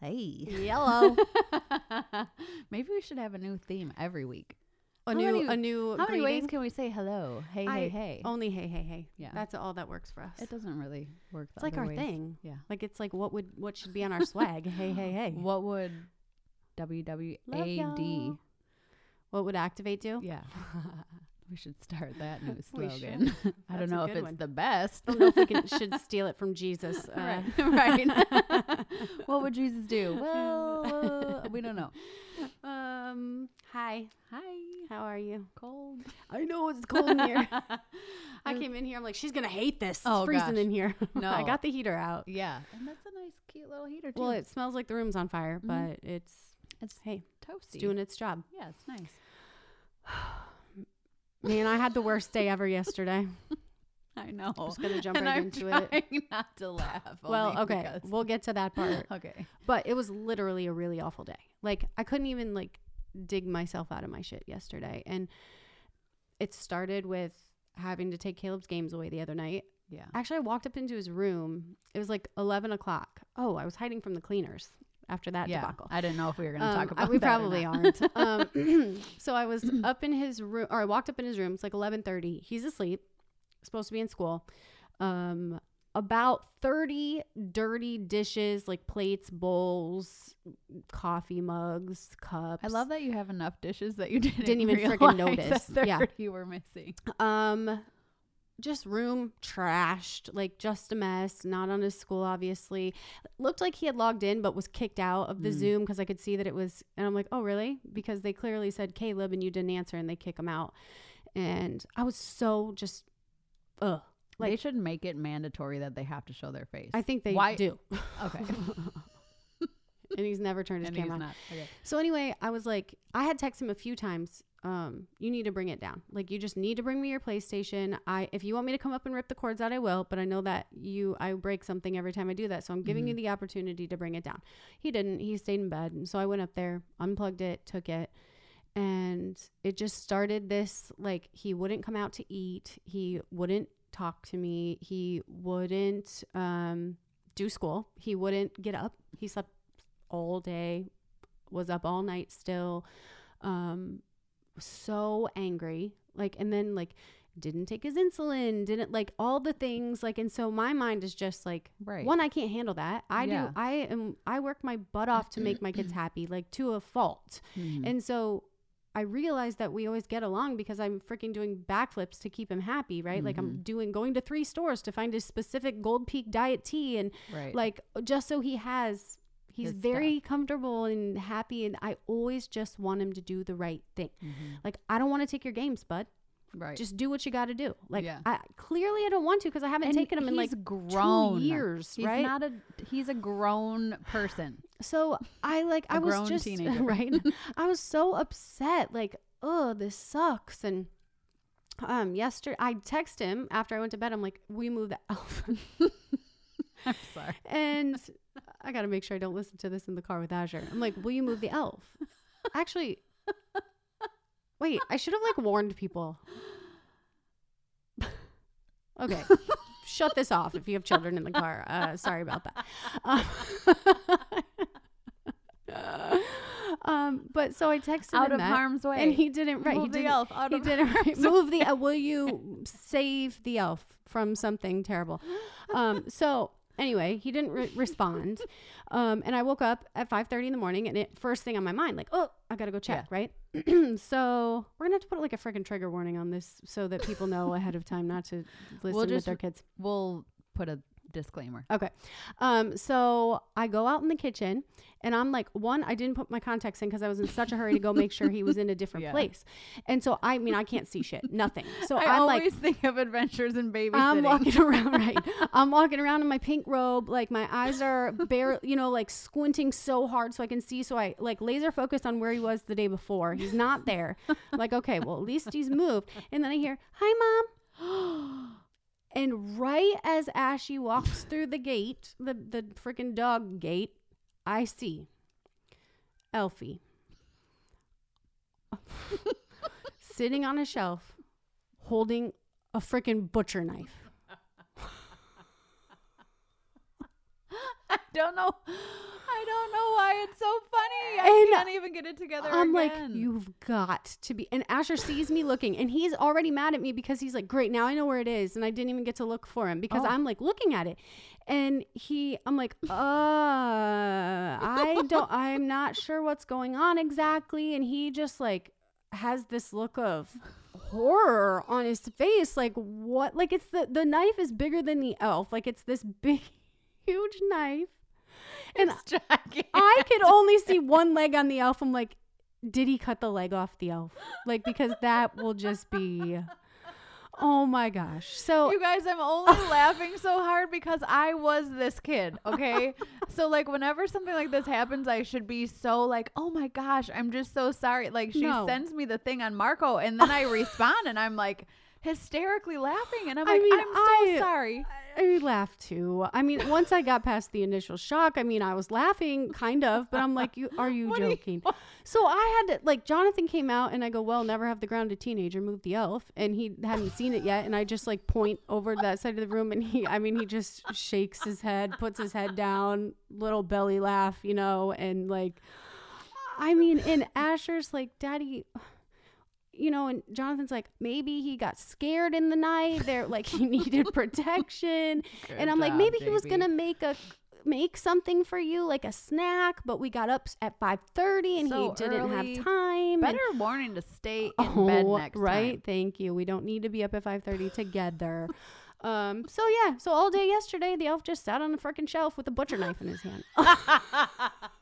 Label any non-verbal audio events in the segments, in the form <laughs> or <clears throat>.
Hey. <laughs> Yellow. <laughs> Maybe we should have a new theme every week. A How new, many- a new. How many ways greeting. can we say hello? Hey, I- hey, hey. Only hey, hey, hey. Yeah. That's all that works for us. It doesn't really work. the It's like other our ways. thing. Yeah. Like it's like what would what should be on our swag? <laughs> hey, hey, hey. What would WWAD? y'all. What would activate do? Yeah. We should start that new <laughs> slogan. <laughs> I don't know if it's one. the best. I don't know if we can, <laughs> should steal it from Jesus. Uh, right. right. what would Jesus do? Well, uh, we don't know. um. Hi. Hi. How are you? Cold. I know it's cold in here. I came in here. I'm like, she's gonna hate this. Oh, it's freezing gosh. in here. No. I got the heater out. Yeah. And that's a nice, cute little heater, too. Well, it smells like the room's on fire, Mhm. but it's it's hey, toasty. it's doing its job. yeah, it's nice. <sighs> <sighs> Man, I had the worst day ever yesterday. <laughs> I know. I'm Just gonna jump and right I'm into it. <laughs> not to laugh. Well, okay, because- we'll get to that part. <laughs> okay. But it was literally a really awful day. Like I couldn't even like dig myself out of my shit yesterday. And it started with having to take Caleb's games away the other night. Yeah. Actually, I walked up into his room. It was like eleven o'clock. Oh, I was hiding from the cleaners after that yeah. debacle. I didn't know if we were going to Um, talk about we probably aren't. <laughs> Um, <clears throat> so I was <clears throat> up in his room, or I walked up in his room. It's like eleven thirty. He's asleep, supposed to be in school. Um, about thirty dirty dishes, like plates, bowls, coffee mugs, cups. I love that you have enough dishes that you <laughs> didn't, Didn't even freaking notice. That Yeah. 30 were missing. Um, just room trashed, like just a mess. Not on his school, obviously. Looked like he had logged in, but was kicked out of the Mm. Zoom because I could see that it was. And I'm like, oh really? Because they clearly said Caleb, and you didn't answer, and they kick him out. And I was so just, ugh. Like, they should make it mandatory that they have to show their face. I think they Why- do. okay. <laughs> <laughs> and he's never turned his and camera on. Okay. So anyway, I was like, I had texted him a few times. Um, you need to bring it down. Like you just need to bring me your PlayStation. I if you want me to come up and rip the cords out, I will. But I know that you I break something every time I do that. So I'm giving you the opportunity to bring it down. He didn't. He stayed in bed. And so I went up there, unplugged it, took it. And it just started this like he wouldn't come out to eat. He wouldn't talk to me. He wouldn't um do school. He wouldn't get up. He slept all day, was up all night still. Um, so angry. Like, and then like didn't take his insulin, didn't like all the things. Like, and so my mind is just like, Right. one, I can't handle that. I Yeah. do. I am. I work my butt off to make my kids <clears throat> happy, like to a fault. Mhm. And so I realized that we always get along because I'm freaking doing backflips to keep him happy, right? Like I'm doing going to three stores to find his specific Gold Peak diet tea and right. like just so he has he's very comfortable and happy and I always just want him to do the right thing. Mhm. Like I don't want to take your games, bud. right. Just do what you got to do. Like Yeah. I clearly I don't want to because I haven't And taken him in like grown. two years, He's right? not a. He's a grown person. So I like I was just <laughs> teenager. right. <laughs> I was so upset. Like, oh, this sucks. And um, yesterday I text him after I went to bed. I'm like, we move the elf, I'm sorry. and I got to make sure I don't listen to this in the car with Asher. I'm like, will you move the elf? Actually, wait, I should have like warned people. okay. Shut this off if you have children in the car. Uh, sorry about that. Um, <laughs> um, but so I texted Out him of that, harm's way. and he didn't. Right, Move he didn't. elf out he of didn't right, move the. Uh, will you save the elf from something terrible? Um, so anyway, he didn't re- respond, <laughs> um, and I woke up at five thirty in the morning, and it first thing on my mind, like, oh, I gotta go check, right? <clears throat> so we're gonna have to put like a freaking trigger warning on this, so that people know ahead of time not to listen with just their kids. We'll put a disclaimer. Okay. Um, so I go out in the kitchen and I'm like, one, I didn't put my contacts in because I was in such a hurry to go make sure he was in a different <laughs> Yeah. place. And so I mean I can't see shit. Nothing. So I I'm like always think of adventures in babysitting. I'm walking <laughs> around, right? I'm walking around in my pink robe, like my eyes are bare, you know, like squinting so hard so I can see. So I like laser focused on where he was the day before. He's not there. I'm like, okay, well, at least he's moved. And then I hear, hi, mom. <gasps> <gasps> <gasps> And right as Ashy walks through the gate, the, the freaking dog gate, I see Elfie <laughs> sitting on a shelf holding a freaking butcher knife. Don't know. I don't know why it's so funny. I And can't even get it together I'm like, you've got to be. And Asher sees me looking, and he's already mad at me because he's like, great, now I know where it is. And I didn't even get to look for him because Oh. I'm like looking at it. And he, I'm like, uh, I <laughs> don't, I'm not sure what's going on exactly. And he just like has this look of horror on his face. Like, what? Like, it's the, the knife is bigger than the elf. Like, it's this big, <laughs> huge knife. <laughs> And. I could only see <laughs> one leg on the elf. I'm like, did he cut the leg off the elf? Like, because that will just be, <laughs> oh my gosh. So, You guys, I'm only laughing so hard because I was this kid, okay? so like whenever something like this happens, I should be so like, "Oh my gosh, I'm just so sorry." Like she No. sends me the thing on Marco and then I respond and I'm like hysterically laughing and I'm I like, mean, "I'm so I- sorry." I laughed too. I mean, once I got past the initial shock, I mean, I was laughing kind of, but I'm like, you <laughs> are you What are you- joking? So I had to like Jonathan came out and I go, well, never have the grounded teenager move the elf, and he hadn't seen it yet, and I just like point over to that side of the room, and he, I mean, he just shakes his head, puts his head down, little belly laugh, you know, and like, I mean, and Asher's like, Daddy. You know, and Jonathan's like, maybe he got scared in the night. There, like he <laughs> needed protection and I'm like, maybe he was gonna make a make something for you, like a snack, but we got up at five thirty and So he didn't early. have time. better and, warning to stay in bed oh, next right? time. Thank you. We don't need to be up at five thirty together. <laughs> um. So yeah. So all day yesterday, the elf just sat on a freaking shelf with a butcher knife in his hand. <laughs>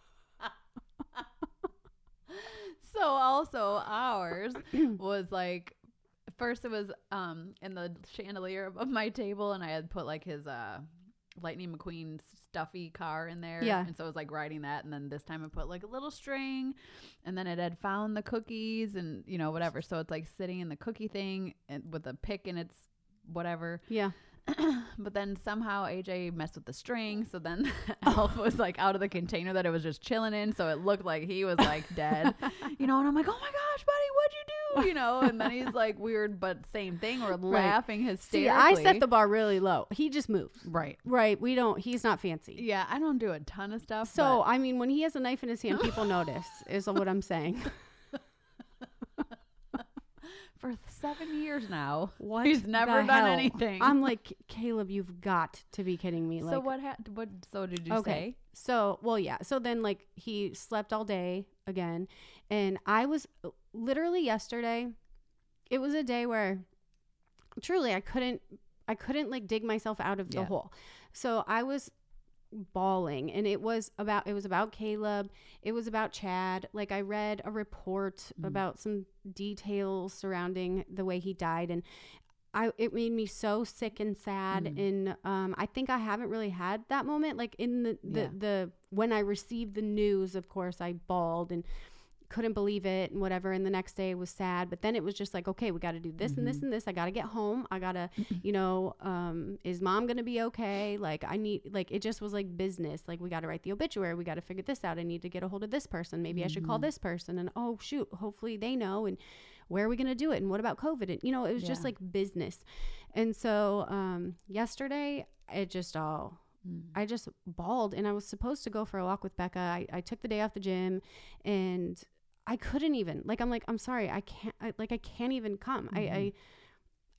So also ours <clears throat> was like first it was um in the chandelier above my table and I had put like his uh Lightning McQueen stuffy car in there. Yeah. And so it was like riding that and then this time I put like a little string and then it had found the cookies and you know whatever. So it's like sitting in the cookie thing and with a pick in its whatever. yeah. <clears throat> But then somehow AJ messed with the string, so then <laughs> <laughs> Elf was like out of the container that it was just chilling in, so it looked like he was like dead, you know. And I'm like, oh my gosh, buddy, what'd you do? You know. And then he's like weird, but same thing. We're laughing See, hysterically. I set the bar really low. He just moves. right. Right. We don't. He's not fancy. Yeah, I don't do a ton of stuff. So I mean, when he has a knife in his hand, people <laughs> notice. Is what I'm saying. For seven years now, What? He's never the done hell? anything. I'm like, <laughs> Caleb, you've got to be kidding me. Like, so what? Ha- what? So did you okay. say? So, well, yeah. So then, like, he slept all day again. And I was uh, literally yesterday, it was a day where truly I couldn't, I couldn't like dig myself out of the Yeah. hole. So I was bawling and it was about it was about Caleb it was about Chad like I read a report Mhm. about some details surrounding the way he died and I it made me so sick and sad Mhm. and um I think I haven't really had that moment like in the the, Yeah. the when I received the news of course I bawled and couldn't believe it and whatever and the next day was sad but then it was just like okay we got to do this and this and this I got to get home I got to <laughs> you know um is mom going to be okay like I need like it just was like business like we got to write the obituary we got to figure this out I need to get a hold of this person maybe I should call Mhm. this person and oh shoot hopefully they know and where are we going to do it and what about covid and you know it was just like business and so um yesterday it just all Mm. I just bawled and I was supposed to go for a walk with Becca. I, I took the day off the gym and I couldn't even like I'm like I'm sorry I can't I, like I can't even come. I, I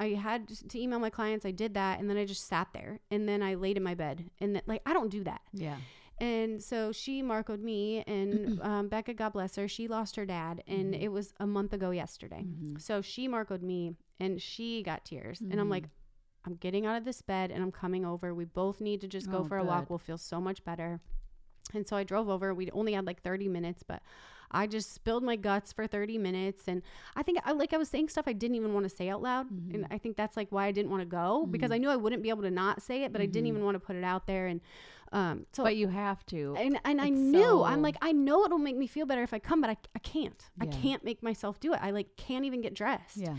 I had to email my clients. I did that and then I just sat there and then I laid in my bed and then, like I don't do that. Yeah. And so she marcoed me and <clears throat> um, Becca, God bless her, she lost her dad and Mhm. it was a month ago yesterday. Mhm. So she marcoed me and she got tears and I'm like I'm getting out of this bed and I'm coming over. We both need to just go Oh, for a walk. We'll feel so much better. And so I drove over. We only had like 30 minutes, but I just spilled my guts for 30 minutes. And I think I like I was saying stuff I didn't even want to say out loud. And I think that's like why I didn't want to go because I knew I wouldn't be able to not say it, but I didn't even want to put it out there. And um, so but you have to. and and I knew I'm like I know it'll make me feel better if I come, but I, I can't. I can't make myself do it. I like can't even get dressed. yeah.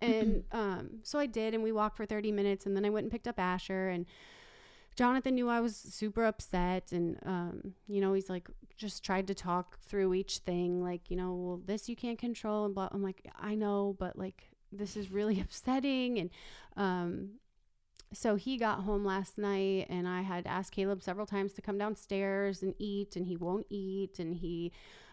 And um, so I did, and we walked for 30 minutes, and then I went and picked up Asher, and Jonathan knew I was super upset, and um, you know he's like just tried to talk through each thing, like you know, well this you can't control, and blah. I'm like I know, but like this is really <laughs> upsetting, and um, so he got home last night and I had asked Caleb several times to come downstairs and eat and he won't eat and he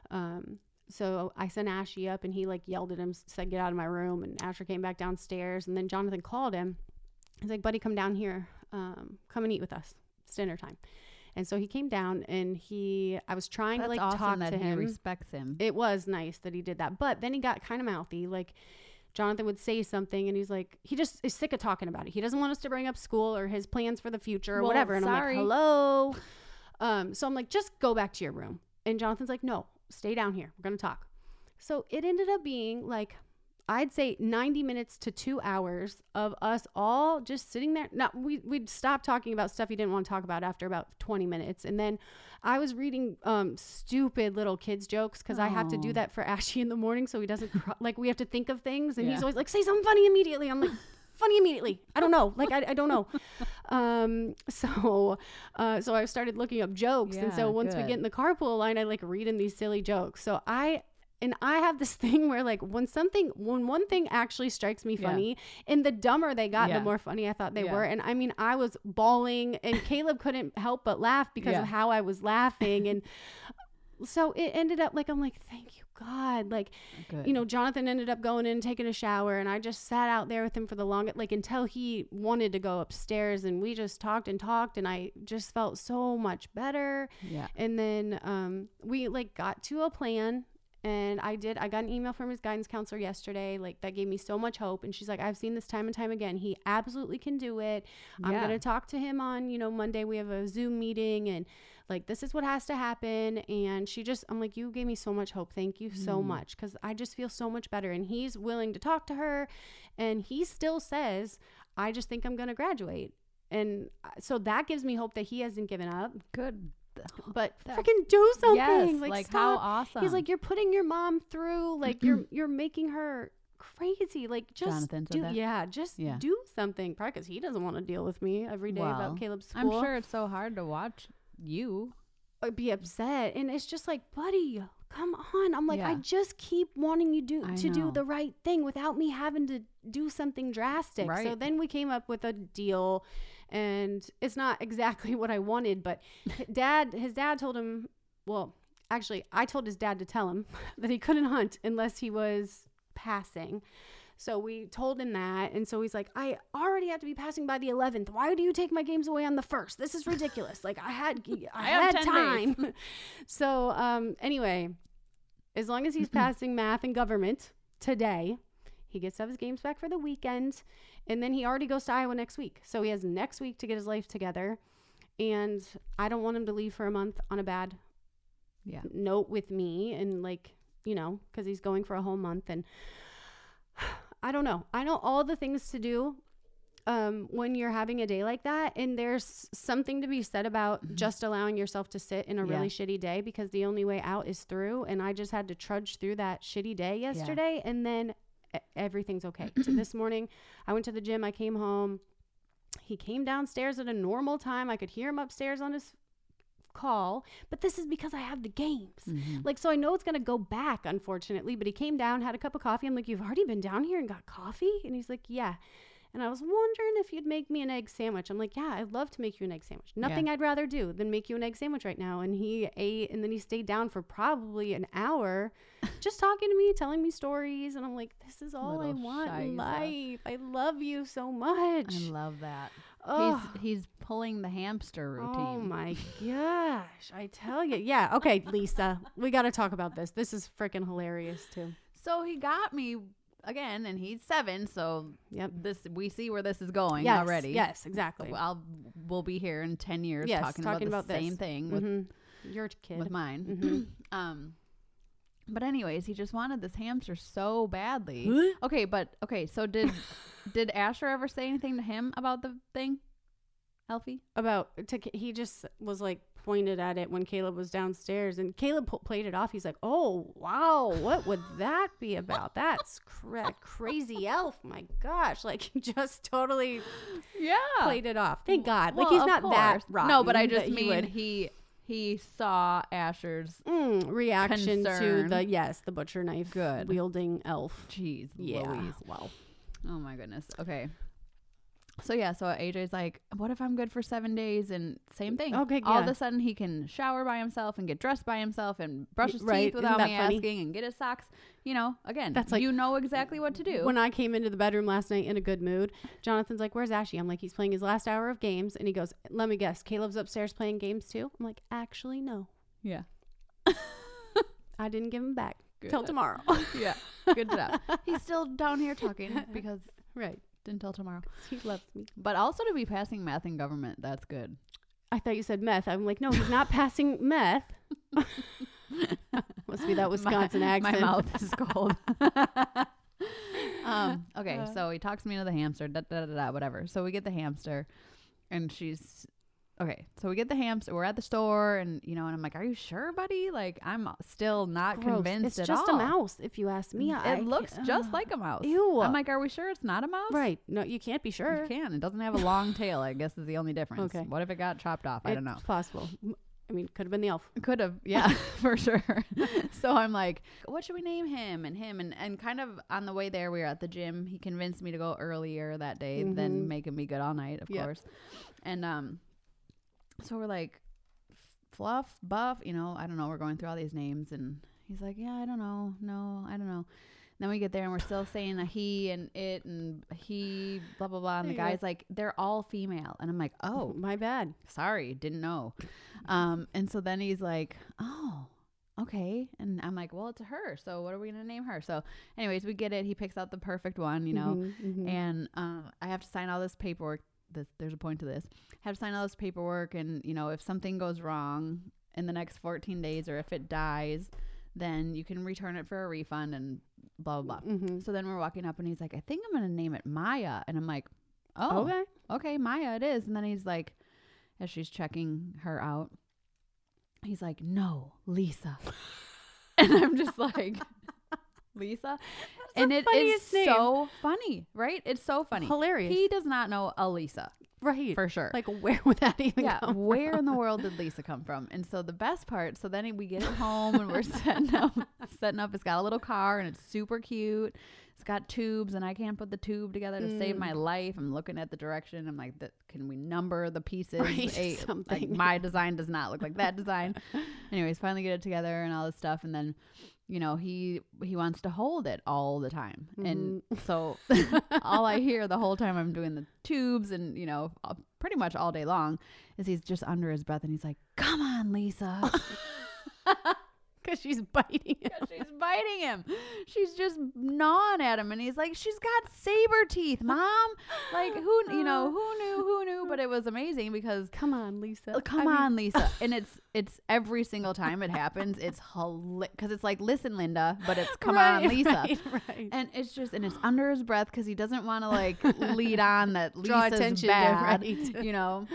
um so I sent Ashy up and he like yelled at him said get out of my room and Asher came back downstairs and then Jonathan called him he's like buddy come down here um come and eat with us it's dinner time and so he came down and he I was trying That's to like awesome talk that to he him respects him. it was nice that he did that. But then he got kind of mouthy. Like Jonathan would say something and he's like, he just is sick of talking about it. He doesn't want us to bring up school or his plans for the future or Well, whatever. And sorry. I'm like, hello. Um, so I'm like, just go back to your room. And Jonathan's like, no, stay down here. We're going to talk. So it ended up being like, I'd say 90 minutes to two hours of us all just sitting there. Now, we, we'd stop talking about stuff you didn't want to talk about after about 20 minutes. And then I was reading um, stupid little kids' jokes because I have to do that for <laughs> Ashy in the morning so he doesn't, cry. like, we have to think of things. And he's always like, say something funny immediately. I'm like, funny immediately. I don't know. Like, I, I don't know. <laughs> Um, so, uh, so I started looking up jokes. and so Yeah, once we get in the carpool line, I like read in these silly jokes. So I, and I have this <laughs> thing where like when something when one thing actually strikes me Yeah. funny, and the dumber they got, Yeah. the more funny I thought they Yeah. were. And I mean, I was bawling, and Caleb couldn't help but laugh because Yeah. of how I was laughing, <laughs> and so it ended up like I'm like, thank you God, like Good. you know, Jonathan ended up going in and taking a shower, and I just sat out there with him for the longest, like until he wanted to go upstairs, and we just talked and talked, and I just felt so much better. yeah. And then um, we like got to a plan. And I did. I got an email from his guidance counselor yesterday, like that gave me so much hope. And she's like, "I've seen this time and time again. He absolutely can do it. I'm Yeah. gonna talk to him on, you know, Monday. We have a Zoom meeting, and like this is what has to happen." And she just, I'm like, "You gave me so much hope. Thank you so Mm. much, because I just feel so much better." And he's willing to talk to her, and he still says, "I just think I'm gonna graduate." And uh, so that gives me hope that he hasn't given up Good. Oh, but That- freaking do something. Yes. like, Like, how awesome. He's like, you're putting your mom through. <clears throat> Like you're you're making her crazy. Like just Jonathan do that? yeah, just Yeah. do something. Probably because he doesn't want to deal with me every day Well, about Caleb's school. I'm sure it's so hard to watch you. or be upset, and it's just like, buddy, come on. I'm like, I just keep wanting you do I to do the right thing without me having to do something drastic. So then we came up with a deal and it's not <laughs> exactly what I wanted, but <laughs> dad, his dad told him, well, actually, I told his dad to tell him <laughs> that he couldn't hunt unless he was passing. So we told him that. And so he's like, I already have to be passing by the 11th. Why do you take my games away on the first? This is ridiculous. like I had, I, I had time. so, um, anyway, as long as he's passing math and government today, he gets to have his games back for the weekend. And then he already goes to Iowa next week. So he has next week to get his life together. And I don't want him to leave for a month on a bad Yeah. note with me and like you know because he's going for a whole month and <sighs> i don't know i know all the things to do um, when you're having a day like that and there's something to be said about just allowing yourself to sit in a Mm-hmm. Yeah. really shitty day because the only way out is through and i just had to trudge through that shitty day yesterday and then everything's okay <clears throat> so this morning i went to the gym i came home he came downstairs at a normal time i could hear him upstairs on his call but this is because i have the games Mhm. like, so I know it's going to go back, unfortunately. But he came down, had a cup of coffee. I'm like, You've already been down here and got coffee? And he's like, Yeah. And I was wondering if you'd make me an egg sandwich. I'm like, Yeah, I'd love to make you an egg sandwich. Nothing I'd rather do than make you an egg sandwich right now. And he ate, and then he stayed down for probably an hour <laughs> just talking to me, telling me stories. And I'm like, This is all I Little want in life. I love you so much. I love that. Ugh. He's he's pulling the hamster oh routine. Oh my <laughs> gosh. I tell you. Yeah. Okay, Lisa. We got to talk about this. This is freaking hilarious, too. So he got me again, and he's seven, so Yep. this we see where this is going Yes. already. Yes, exactly. I'll we'll be here in ten years Yes, talking, talking about the this. same thing with, Mhm. Your kid. with mine. Mhm. <clears throat> um, but anyways, he just wanted this hamster so badly. Okay, but okay, so did <laughs> did Asher ever say anything to him about the thing? Elfie? About to, he just was like pointed at it when Caleb was downstairs, and Caleb pu- played it off. He's like, "Oh wow, what would that be about? That's cra- crazy elf. My gosh!" Like he just totally Yeah. played it off. Thank God. Like Well, he's of not that rotten. No, but I just he mean would- he he saw Asher's Mm, reaction Concern. to the yes, the butcher knife Good. wielding elf. Jeez, Yeah. Louise. Wow. Oh my goodness. Okay. So yeah, so AJ's like, what if I'm good for seven days? And same thing. Okay, All of a sudden he can shower by himself and get dressed by himself and brush his right, teeth without me funny? asking and get his socks. You know, again, That's like- you know exactly what to do. When I came into the bedroom last night in a good mood, Jonathan's like, "Where's Ashy?" I'm like, "He's playing his last hour of games," and he goes, "Let me guess, Caleb's upstairs playing games too." I'm like, "Actually, no, yeah. <laughs> I didn't give him back Good. till tomorrow." <laughs> yeah. Good job. <laughs> He's still down here talking because right? Until tomorrow. <laughs> He loves me. But also to be passing math in government, that's good. I thought you said meth. I'm like, no, he's not passing meth. Must be that <laughs> Wisconsin my, accent. My mouth is cold. <laughs> um, okay, Uh. so he talks me into the hamster, da, da, da, da, whatever. So we get the hamster, and she's okay. So we get the hamster. We're at the store, and you know, and I'm like, "Are you sure, buddy? Like, I'm still not Gross. convinced It's at just all. a mouse, if you ask me. I It looks can't- just like a mouse. Ew. I'm like, "Are we sure it's not a mouse?" right. No, you can't be sure. You can. It doesn't have a long tail. I guess is the only difference. Okay. What if it got chopped off? I don't know. It's possible. I mean, could have been the elf. Could have, <laughs> yeah, <laughs> for sure. <laughs> so I'm like, what should we name him and him? And, and kind of on the way there, we were at the gym. He convinced me to go earlier that day than Mhm. making me good all night, of Yep. course. And um, so we're like, Fluff, Buff, you know, I don't know. We're going through all these names. And he's like, yeah, I don't know. No, I don't know. Then we get there and we're still saying a he and it and he, blah, blah, blah. And the guy's like, they're all female. And I'm like, oh, <laughs> my bad. sorry, didn't know. Um, and so then he's like, oh, okay. And I'm like, well, it's a her. So what are we going to name her? So, anyways, we get it. He picks out the perfect one, you know, Mhm, mhm. and uh, I have to sign all this paperwork. This, there's a point to this. Have to sign all this paperwork. And, you know, if something goes wrong in the next 14 days or if it dies, then you can return it for a refund and blah, blah, blah. Mhm. So then we're walking up and he's like, I think I'm going to name it Maya. And I'm like, oh, Okay. okay, Maya, it is. And then he's like, as she's checking her out, he's like, no, Lisa. <laughs> and I'm just like, Lisa? and it is name. so funny, right? It's so funny. Hilarious. He does not know a Lisa right. for sure. like, where would that even yeah, come where from? in the world did Lisa come from? And so the best part, so then we get it home and we're <laughs> setting up, setting up. It's got a little car and it's super cute. It's got tubes and I can't put the tube together to save Mm. my life. I'm looking at the direction. I'm like, "Th- can we number the pieces? Right, like something. my design does not look like that design. <laughs> Anyways, finally get it together and all this stuff, and then. You know, he he wants to hold it all the time. And Mm-hmm. <laughs> so all I hear the whole time I'm doing the tubes and, you know, uh, pretty much all day long is he's just under his breath and he's like, "Come on, Lisa." <laughs> Because she's biting it. she's biting him. She's just gnawing at him and he's like, "She's got saber teeth, mom." Like who, you know, who knew, who knew, but it was amazing because Come on, Lisa. Come I mean- on, Lisa. <laughs> And it's it's every single time it happens, it's hilarious cuz it's like, "Listen, Linda," but it's "Come on, Lisa." <laughs> Right, right. And it's just, and it's under his breath because he doesn't want to like <laughs> lead on that Draw Lisa's attention, bad, right. you know.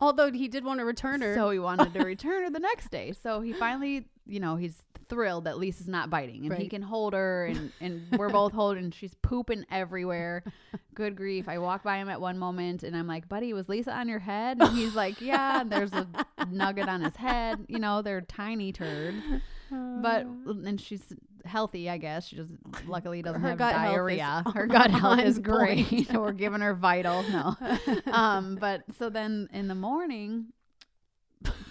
Although he did want to return her. So he wanted to return her the next day. So he finally, you know, he's thrilled that Lisa's not biting and he can hold her and, and we're both holding. She's pooping everywhere. Good grief. I walk by him at one moment and I'm like, buddy, was Lisa on your head? And he's like, <laughs> yeah. And there's a nugget on his head. You know, they're tiny turds. But, and she's healthy, I guess. She just luckily doesn't Her have gut health is diarrhea. Her <laughs> gut health is great. <laughs> We're giving her vital. No. Um, but so then in the morning,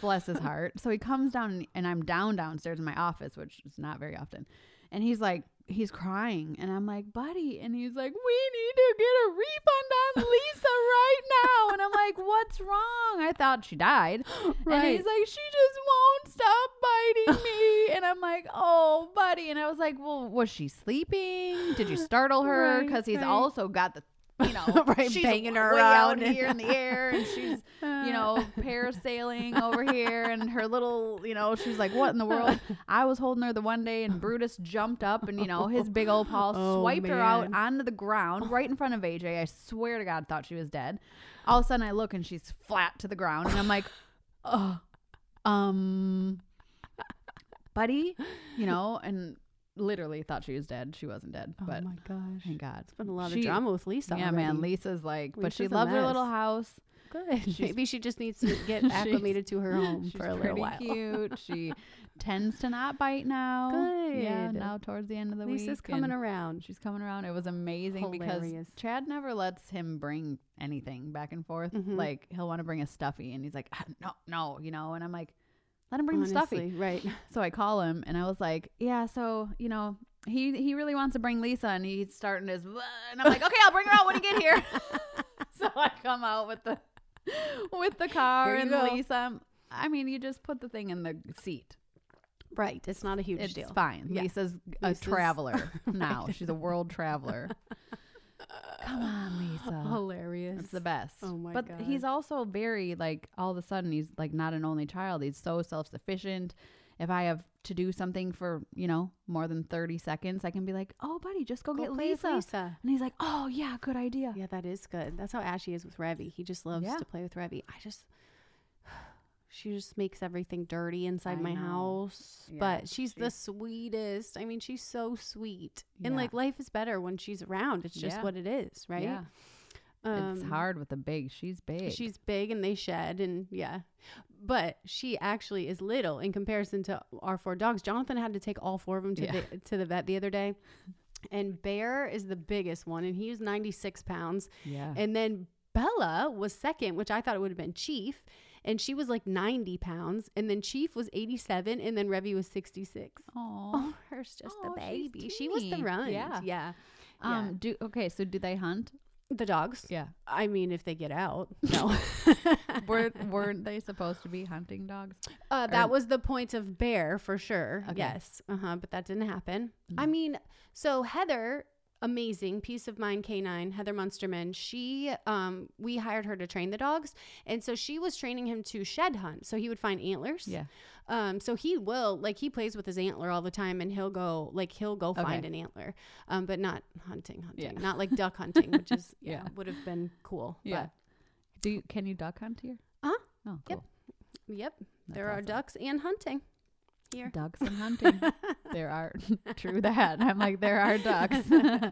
bless his heart. So he comes down and, and I'm down downstairs in my office, which is not very often. And he's like, he's crying. And I'm like, buddy. And he's like, we need to get a refund on Lisa right now. And I'm like, "What's wrong?" I thought she died. Right. <gasps> And he's like, "She just won't stop biting me." <laughs> and I'm like, "Oh, buddy." And I was like, "Well, was she sleeping? Did you startle her?" Right, Because he's right. also got the, you know, <laughs> Right, she's banging her around out here in the air, and <laughs> she's, you know, parasailing over here, and her little, you know, she's like, "What in the <laughs> world?" I was holding her the one day, and Brutus jumped up, and you know, his big old paw Oh, swiped her out onto the ground right in front of AJ. I swear to God, thought she was dead. All of a sudden, I look and she's flat to the ground, and I'm like, "Oh, um, buddy," you know, and literally thought she was dead. She wasn't dead, but oh my gosh. thank God. It's been a lot She- of drama with Lisa. Yeah, man. Lisa's like, but she Lisa's loves her little house. Good. She's- Maybe she just needs to get <laughs> acclimated to her home for a little while. Cute. <laughs> She tends to not bite now. Good. Yeah, now towards the end of the Lisa's week. Lisa's coming around. She's coming around. It was amazing Hilarious. because Chad never lets him bring anything back and forth. Mhm. Like he'll want to bring a stuffy, and he's like, "Ah, no, no, you know. And I'm like, let him bring the stuffy. Right. <laughs> So I call him, and I was like, yeah, so you know. He, he really wants to bring Lisa and he's starting his and I'm like okay I'll bring her out when you get here <laughs> so I come out with the with the car and go. Lisa I mean you just put the thing in the seat Right. It's not a huge it's deal. It's fine Yeah. Lisa's a Lisa's- traveler <laughs> now she's a world traveler come on Lisa <laughs> Hilarious. it's the best Oh my but he's also very like all of a sudden he's like not an only child he's so self-sufficient if I have to do something for you know more than 30 seconds I can be like oh buddy just go, Go get Lisa. Lisa. and he's like oh yeah good idea Yeah, that is good. That's how Ashy is with Revy. He just loves Yeah. to play with Revy. I just, she just makes everything dirty inside I my know. house. Yeah, but she's the sweetest. I mean, she's so sweet. And like life is better when she's around. It's just Yeah. what it is, right? yeah it's Um, hard with the big she's big She's big and they shed and yeah. But she actually is little in comparison to our four dogs. Jonathan had to take all four of them to Yeah. the to the vet the other day. And Bear is the biggest one and he was 96 pounds. yeah And then Bella was second, which I thought it would have been Chief. And she was like 90 pounds. And then Chief was 87. And then Revy was 66. Aw. <laughs> Oh, her's just Aw, the baby. She was the runt. Yeah. Yeah. um do okay so do they hunt The dogs. yeah I mean, if they get out. <laughs> No. Were, weren't <laughs> they supposed to be hunting dogs Uh, that Or- was the point of Bear for sure. Okay. Yes. Uh huh. But that didn't happen. I Mm. mean, so Heather, amazing peace of mind canine, Heather Munsterman. She, um, we hired her to train the dogs, and so she was training him to shed hunt. So he would find antlers. yeah Um, so he will like he plays with his antler all the time, and he'll go like he'll go find an antler, um, but not hunting, hunting, Yeah. not like duck hunting, which is <laughs> yeah, Yeah. would have been cool. Yeah. do you can you duck hunt here Uh-huh. oh Yep. cool But yep, That's there are awesome. ducks and hunting here. ducks and hunting <laughs> there are <laughs> true that i'm like there are ducks <laughs>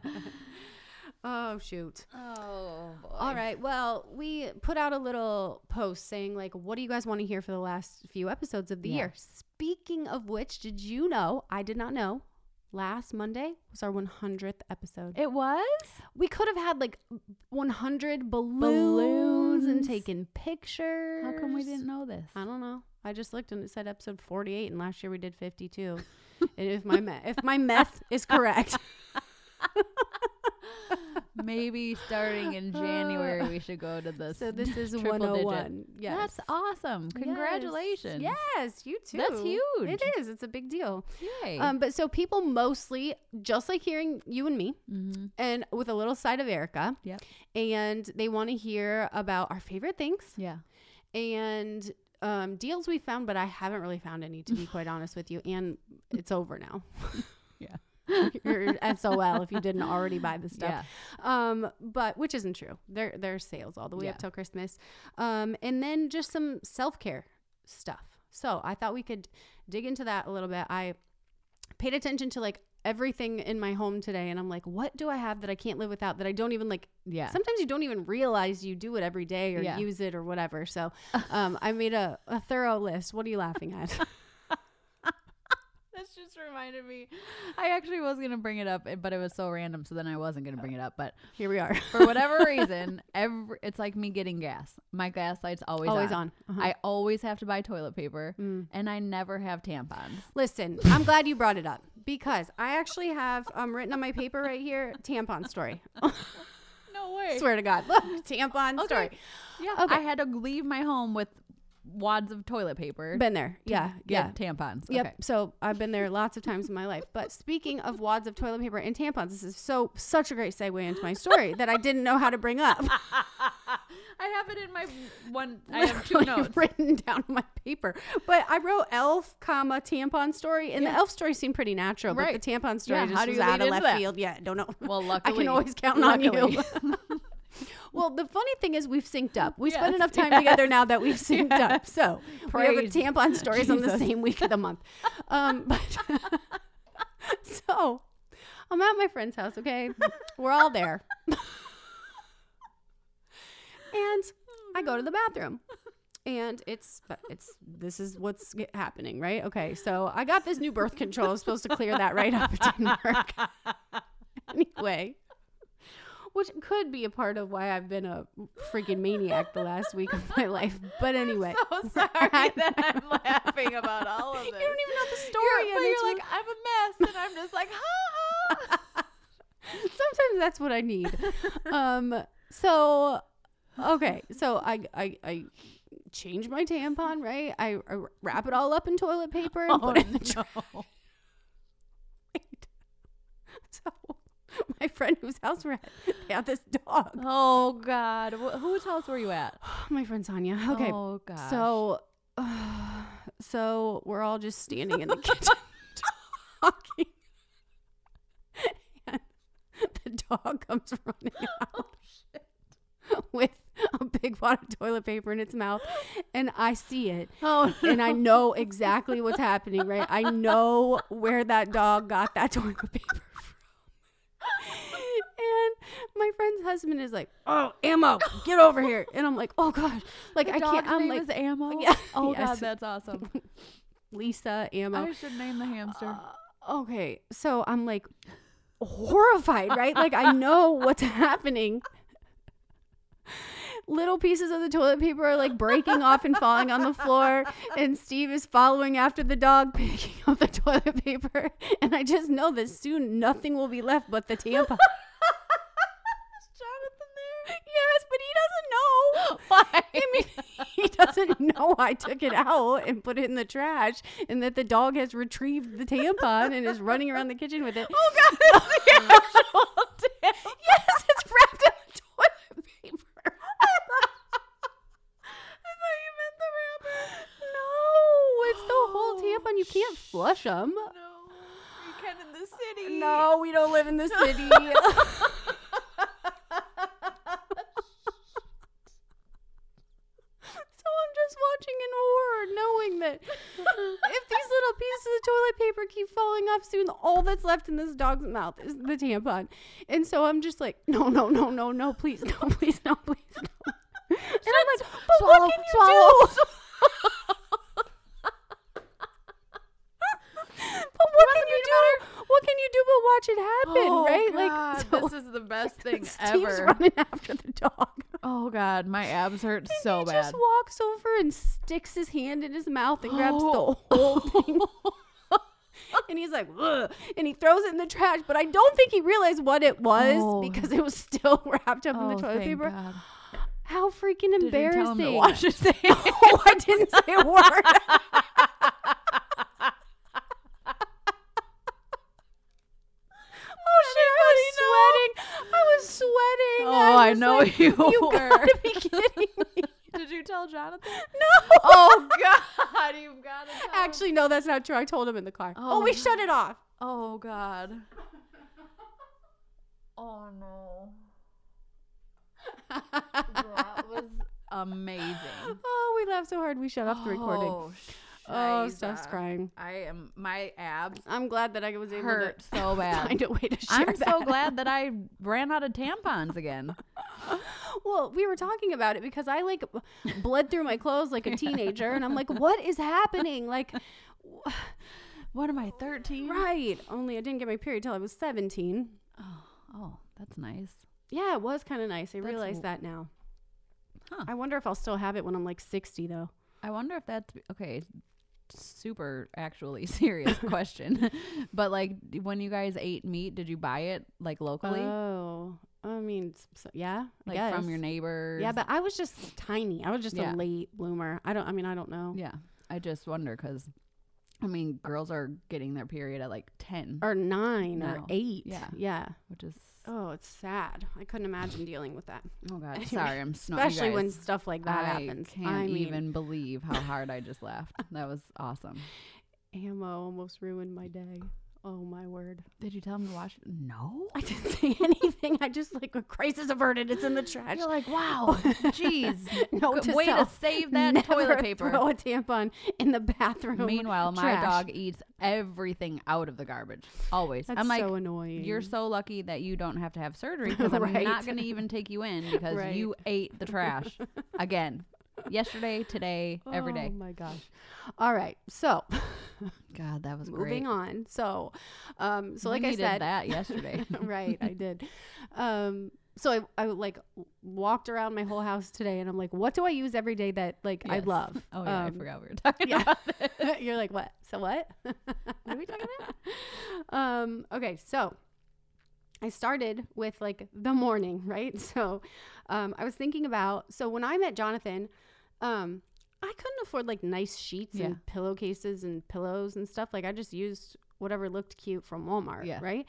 Oh shoot. oh Boy. All right. Well, we put out a little post saying like, what do you guys want to hear for the last few episodes of the Yeah. year? Speaking of which, did you know? I did not know. Last Monday was our 100th episode. it was We could have had like 100 balloons, and taken pictures. how come we didn't know this I don't know. I just looked and it said episode 48, and last year we did 52. <laughs> and if my me- if my meth is correct, <laughs> <laughs> maybe starting in january we should go to this <laughs> so this is triple digit. 101. Yes. that's awesome congratulations Yes. Yes, you too. That's huge. It is. It's a big deal. Yay. Um, but so people mostly just like hearing you and me, mm-hmm. and with a little side of Erica. Yep. And they want to hear about our favorite things yeah and um, deals we found, but I haven't really found any to be <laughs> quite honest with you. And it's over now. <laughs> Yeah. You're SOL if you didn't already buy the stuff. yeah Um, but which isn't true. There there's sales all the way up till Christmas. Um, and then just some self care stuff. So I thought we could dig into that a little bit. I paid attention to like everything in my home today and I'm like, what do I have that I can't live without that I don't even like yeah sometimes you don't even realize you do it every day or Yeah. use it or whatever. So um I made a, a thorough list. What are you laughing at? <laughs> Just reminded me. I actually was gonna bring it up, eh, but it was so random, so then I wasn't gonna bring it up. But Here we are. <laughs> for whatever <laughs> reason, every it's like me getting gas. My gas light's always Always on. on. Uh-huh. I always have to buy toilet paper, Mm. and I never have tampons. Listen, I'm glad you brought it up because I actually have um written on my paper right here tampon story. <laughs> No way. Swear to God. Look, tampon Okay. story. Yeah. Okay. I had to leave my home with wads of toilet paper. Been there. Yeah. Yeah. Tampons. Yep. Okay. So I've been there lots of times in my life. But speaking of wads of toilet paper and tampons, this is so such a great segue into my story that I didn't know how to bring up. <laughs> I have it in my one. <laughs> I have two notes. written down on my paper. But I wrote elf, comma tampon story, and the elf story seemed pretty natural. Right. But the tampon story Yeah, just was out of left that? field. Yeah, don't know. Well, luckily <laughs> I can always count on you. Well, the funny thing is we've synced up. We Yes, enough time yes, together now that we've synced up. So we have a Praise tampon stories on the same week of the month. Um, <laughs> but <laughs> so I'm at my friend's house. Okay, we're all there, and I go to the bathroom. And it's it's this is what's happening, right? Okay, so I got this new birth control. I was supposed to clear that right up. It didn't work. anyway, which could be a part of why I've been a freaking maniac the last week of my life. But anyway, so <laughs> sorry that I'm laughing about all of it. you don't even know the story. You're, but you're like, I'm a mess, and I'm just like, ha ha. <laughs> sometimes that's what I need. Um, so okay, so I I I change my tampon, right? I, I wrap it all up in toilet paper and put it in the <laughs> trash. So <laughs> my friend whose house we're at, <laughs> they have this dog. Oh God, Wh- whose house were you at? <sighs> My friend Sonia. Okay, Oh God. so <sighs> so we're all just standing in the <laughs> kitchen talking. And the dog comes running oh, out with a big wad of toilet paper in its mouth, and I see it, <gasps> oh, and I know exactly what's happening. Right, I know where that dog got that toilet paper. And my friend's husband is like, "Oh, ammo, <laughs> get over here!" And I'm like, "Oh gosh, like I can't." I'm like, Ammo. <laughs> Yeah, Oh yes. God, that's awesome. <laughs> Lisa, ammo. I should name the hamster. Uh, okay, so I'm like horrified, right? Like I know what's happening. Little pieces of the toilet paper are like breaking off and falling on the floor, and Steve is following after the dog, picking up the toilet paper. And I just know that soon nothing will be left but the tampon. <laughs> Why? I mean, <laughs> he doesn't know I took it out and put it in the trash, and that the dog has retrieved the tampon and is running around the kitchen with it. Oh God, it's <laughs> the actual tampon. Yes, it's wrapped in toilet paper. I thought you meant the wrapper. No, it's the whole oh, tampon. You can't flush them. No, you can in the city. No, we don't live in the city. So I'm just watching in horror, knowing that if these little pieces of toilet paper keep falling off soon, all that's left in this dog's mouth is the tampon. And so I'm just like, no, no, no, no, no, please, no, <laughs> please, no, please, no. And I'm like, but swallow, what can you swallow. do? <laughs> but what can you do? What can you do but watch it happen, Oh, right? God, like, so this is the best <laughs> thing Steve's ever. running after the dog. Oh God, my abs hurt And so he bad. just walks over and sticks his hand in his mouth and grabs Oh. the whole thing. <laughs> and he's like, Ugh, and he throws it in the trash. But I don't think he realized what it was Oh. because it was <laughs> still wrapped up in the Oh, toilet paper. God. How freaking Did you embarrassing! to wash his <laughs> hands? oh, I didn't say a word. Oh shit! I was sweating. I was sweating. Oh, I was know like, you You were. gotta be kidding me. Did you tell Jonathan? <laughs> No. Oh God, you've got <laughs> to. Actually, no, that's not true. I told him in the car. Oh, Oh. we shut it off. Oh God. <laughs> Oh no. That was amazing. oh, we laughed so hard we shut off the recording. Oh, Oh. Steph's uh, crying. I am. My abs I'm glad that I was able hurt to <laughs> so bad. find a way to share I'm so glad that I <laughs> ran out of tampons again. Well, we were talking about it because I like bled through my clothes like a <laughs> teenager, and I'm like, what is happening? Like, <sighs> What am I, 13? right? Only I didn't get my period till I was 17. Oh, oh, that's nice. Yeah, it was kind of nice. I That's realize w- that now. Huh. I wonder if I'll still have it when I'm like 60 though. I wonder if that's okay. Super, actually <laughs> serious question, <laughs> but like when you guys ate meat, did you buy it like locally? Oh, I mean, so, yeah, Like from your neighbors. Yeah, but I was just tiny. I was just Yeah. a late bloomer. I don't. I mean, I don't know. yeah. I just wonder because, I mean, girls are getting their period at like ten, Or nine or eight. Yeah. Yeah. which is Oh, it's sad. I couldn't imagine dealing with that, oh god. Anyway, <laughs> Sorry, I'm snot. especially when stuff like that happens. I happens. can't I mean, even believe how <laughs> hard I just laughed. That was awesome. ammo almost ruined my day. Oh my word! Did you tell him to wash it? No. I didn't say <laughs> anything. I just like a crisis averted. It's in the trash. You're like, wow, <laughs> jeez. no, to way self. to save that Never toilet paper. Throw a tampon in the bathroom. Meanwhile, my dog eats everything out of the garbage. Always. That's I'm like, so annoying. you're so lucky that you don't have to have surgery because I'm <laughs> not going to even take you in because Right. you ate the trash again. Yesterday, today, every day. Oh my gosh! All right, so <laughs> God, that was moving great. on. So, um, so We like I said, that <laughs> yesterday. <laughs> right, I did. Um, so I, I like walked around my whole house today, and I'm like, what do I use every day that like I love? Oh yeah, I Um, forgot we were talking yeah. about. You're like, what? So what? What are we talking about? um, okay, so I started with like the morning, right? So um, I was thinking about so when I met Jonathan, um, I couldn't afford like nice sheets Yeah. and pillowcases and pillows and stuff. Like I just used whatever looked cute from Walmart, Yeah. right?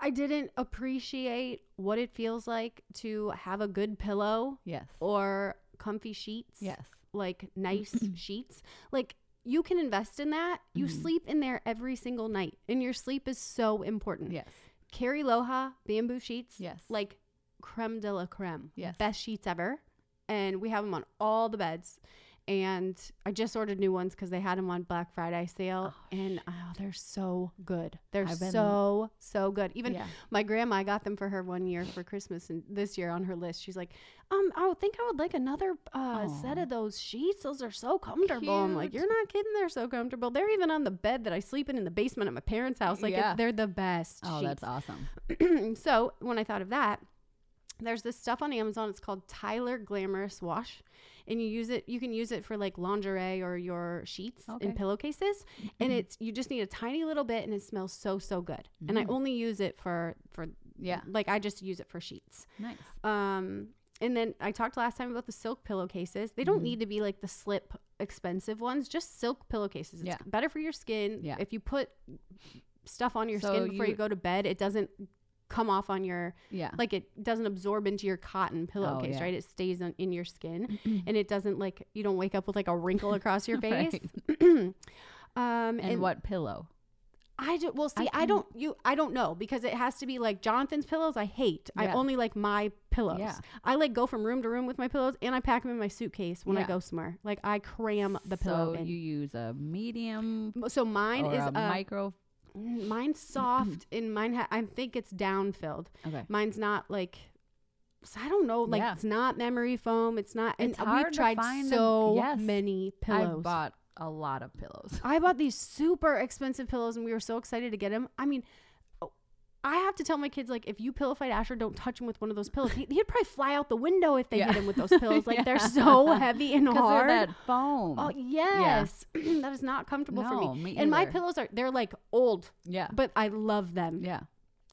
I didn't appreciate what it feels like to have a good pillow Yes. or comfy sheets Yes. like <clears throat> nice sheets. Like you can invest in that. You Mhm. sleep in there every single night, and your sleep is so important. Yes. Cariloha bamboo sheets, Yes. like creme de la creme, Yes. best sheets ever. And we have them on all the beds. And I just ordered new ones because they had them on Black Friday sale, Oh, and oh, they're so good. They're I've so so good. Even yeah. my grandma, I got them for her one year for Christmas, and this year on her list, she's like, "Um, I would think I would like another uh, set of those sheets. Those are so comfortable." I'm like, "You're not kidding. They're so comfortable. They're even on the bed that I sleep in in the basement at my parents' house. Like, Yeah. they're the best." Oh, sheets. that's awesome. <clears throat> so when I thought of that, there's this stuff on Amazon. It's called Tyler Glamorous Wash, and you use it. You can use it for like lingerie or your sheets Okay. and pillowcases, and it's you just need a tiny little bit, and it smells so so good. And I Mm. only use it for for Yeah. like I just use it for sheets. Nice. Um, and then I talked last time about the silk pillowcases. They don't Mhm. need to be like the slip expensive ones, just silk pillowcases. It's Yeah. better for your skin. Yeah. If you put stuff on your So skin before you, you- go to bed, it doesn't come off on your Yeah. like it doesn't absorb into your cotton pillowcase, yeah. right? It stays on, in your skin <clears throat> and it doesn't like you don't wake up with like a wrinkle across your <laughs> face. <clears throat> Um And, what pillow? I do, well see I I, don't you I don't know because it has to be like Jonathan's pillows I hate. I only like my pillows. Yeah. I like go from room to room with my pillows and I pack them in my suitcase when I go somewhere. Like I cram the pillow so in. you use a medium so mine is a uh, micro. Mine's <clears throat> soft and mine ha- I think it's down filled. Okay. Mine's not like so I don't know, like Yeah. it's not memory foam. It's not, and It's hard we've to tried find them- so yes. many pillows. I've bought a lot of pillows. I bought these super expensive pillows, and we were so excited to get them. I mean, I have to tell my kids like, if you pillow fight Asher, don't touch him with one of those pillows. He, would probably fly out the window if they Yeah. hit him with those pillows. <laughs> Like they're so heavy and <laughs> hard. that foam. Oh yes, <clears throat> that is not comfortable for No, me. me and my pillows are they're like old, yeah. but I love them. Yeah.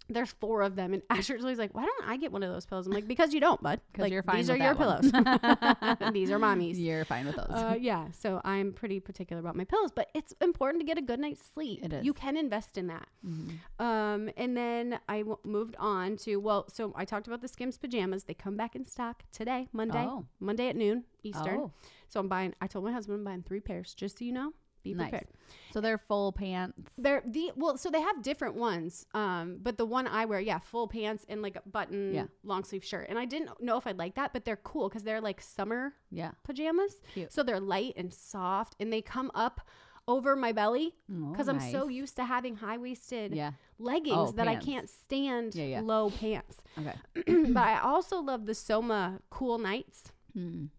There's four of them, and <laughs> Asher's always like, "Why don't I get one of those pillows?" I'm like, "Because you don't, bud. 'Cause Like you're fine these are your pillows. <laughs> <laughs> these are mommy's." You're fine with those. Uh, yeah, so I'm pretty particular about my pillows, but it's important to get a good night's sleep. It You can invest in that. Mhm. Um, and then I w- moved on to well, so I talked about the Skims pajamas. They come back in stock today, Monday, Oh. Monday at noon Eastern. Oh, So I'm buying. I told my husband I'm buying three pairs, just so you know. Be nice. prepared. So they're full pants. They're the well, so they have different ones. Um, but the one I wear, yeah, full pants and like a button Yeah. long sleeve shirt. And I didn't know if I'd like that, but they're cool because they're like summer Yeah. pajamas. Cute. So they're light and soft, and they come up over my belly Oh, because I'm so used to having high waisted Yeah. leggings Oh, that I can't stand Yeah, yeah. low pants. Okay. <clears throat> but I also love the Soma Cool Nights. Mm.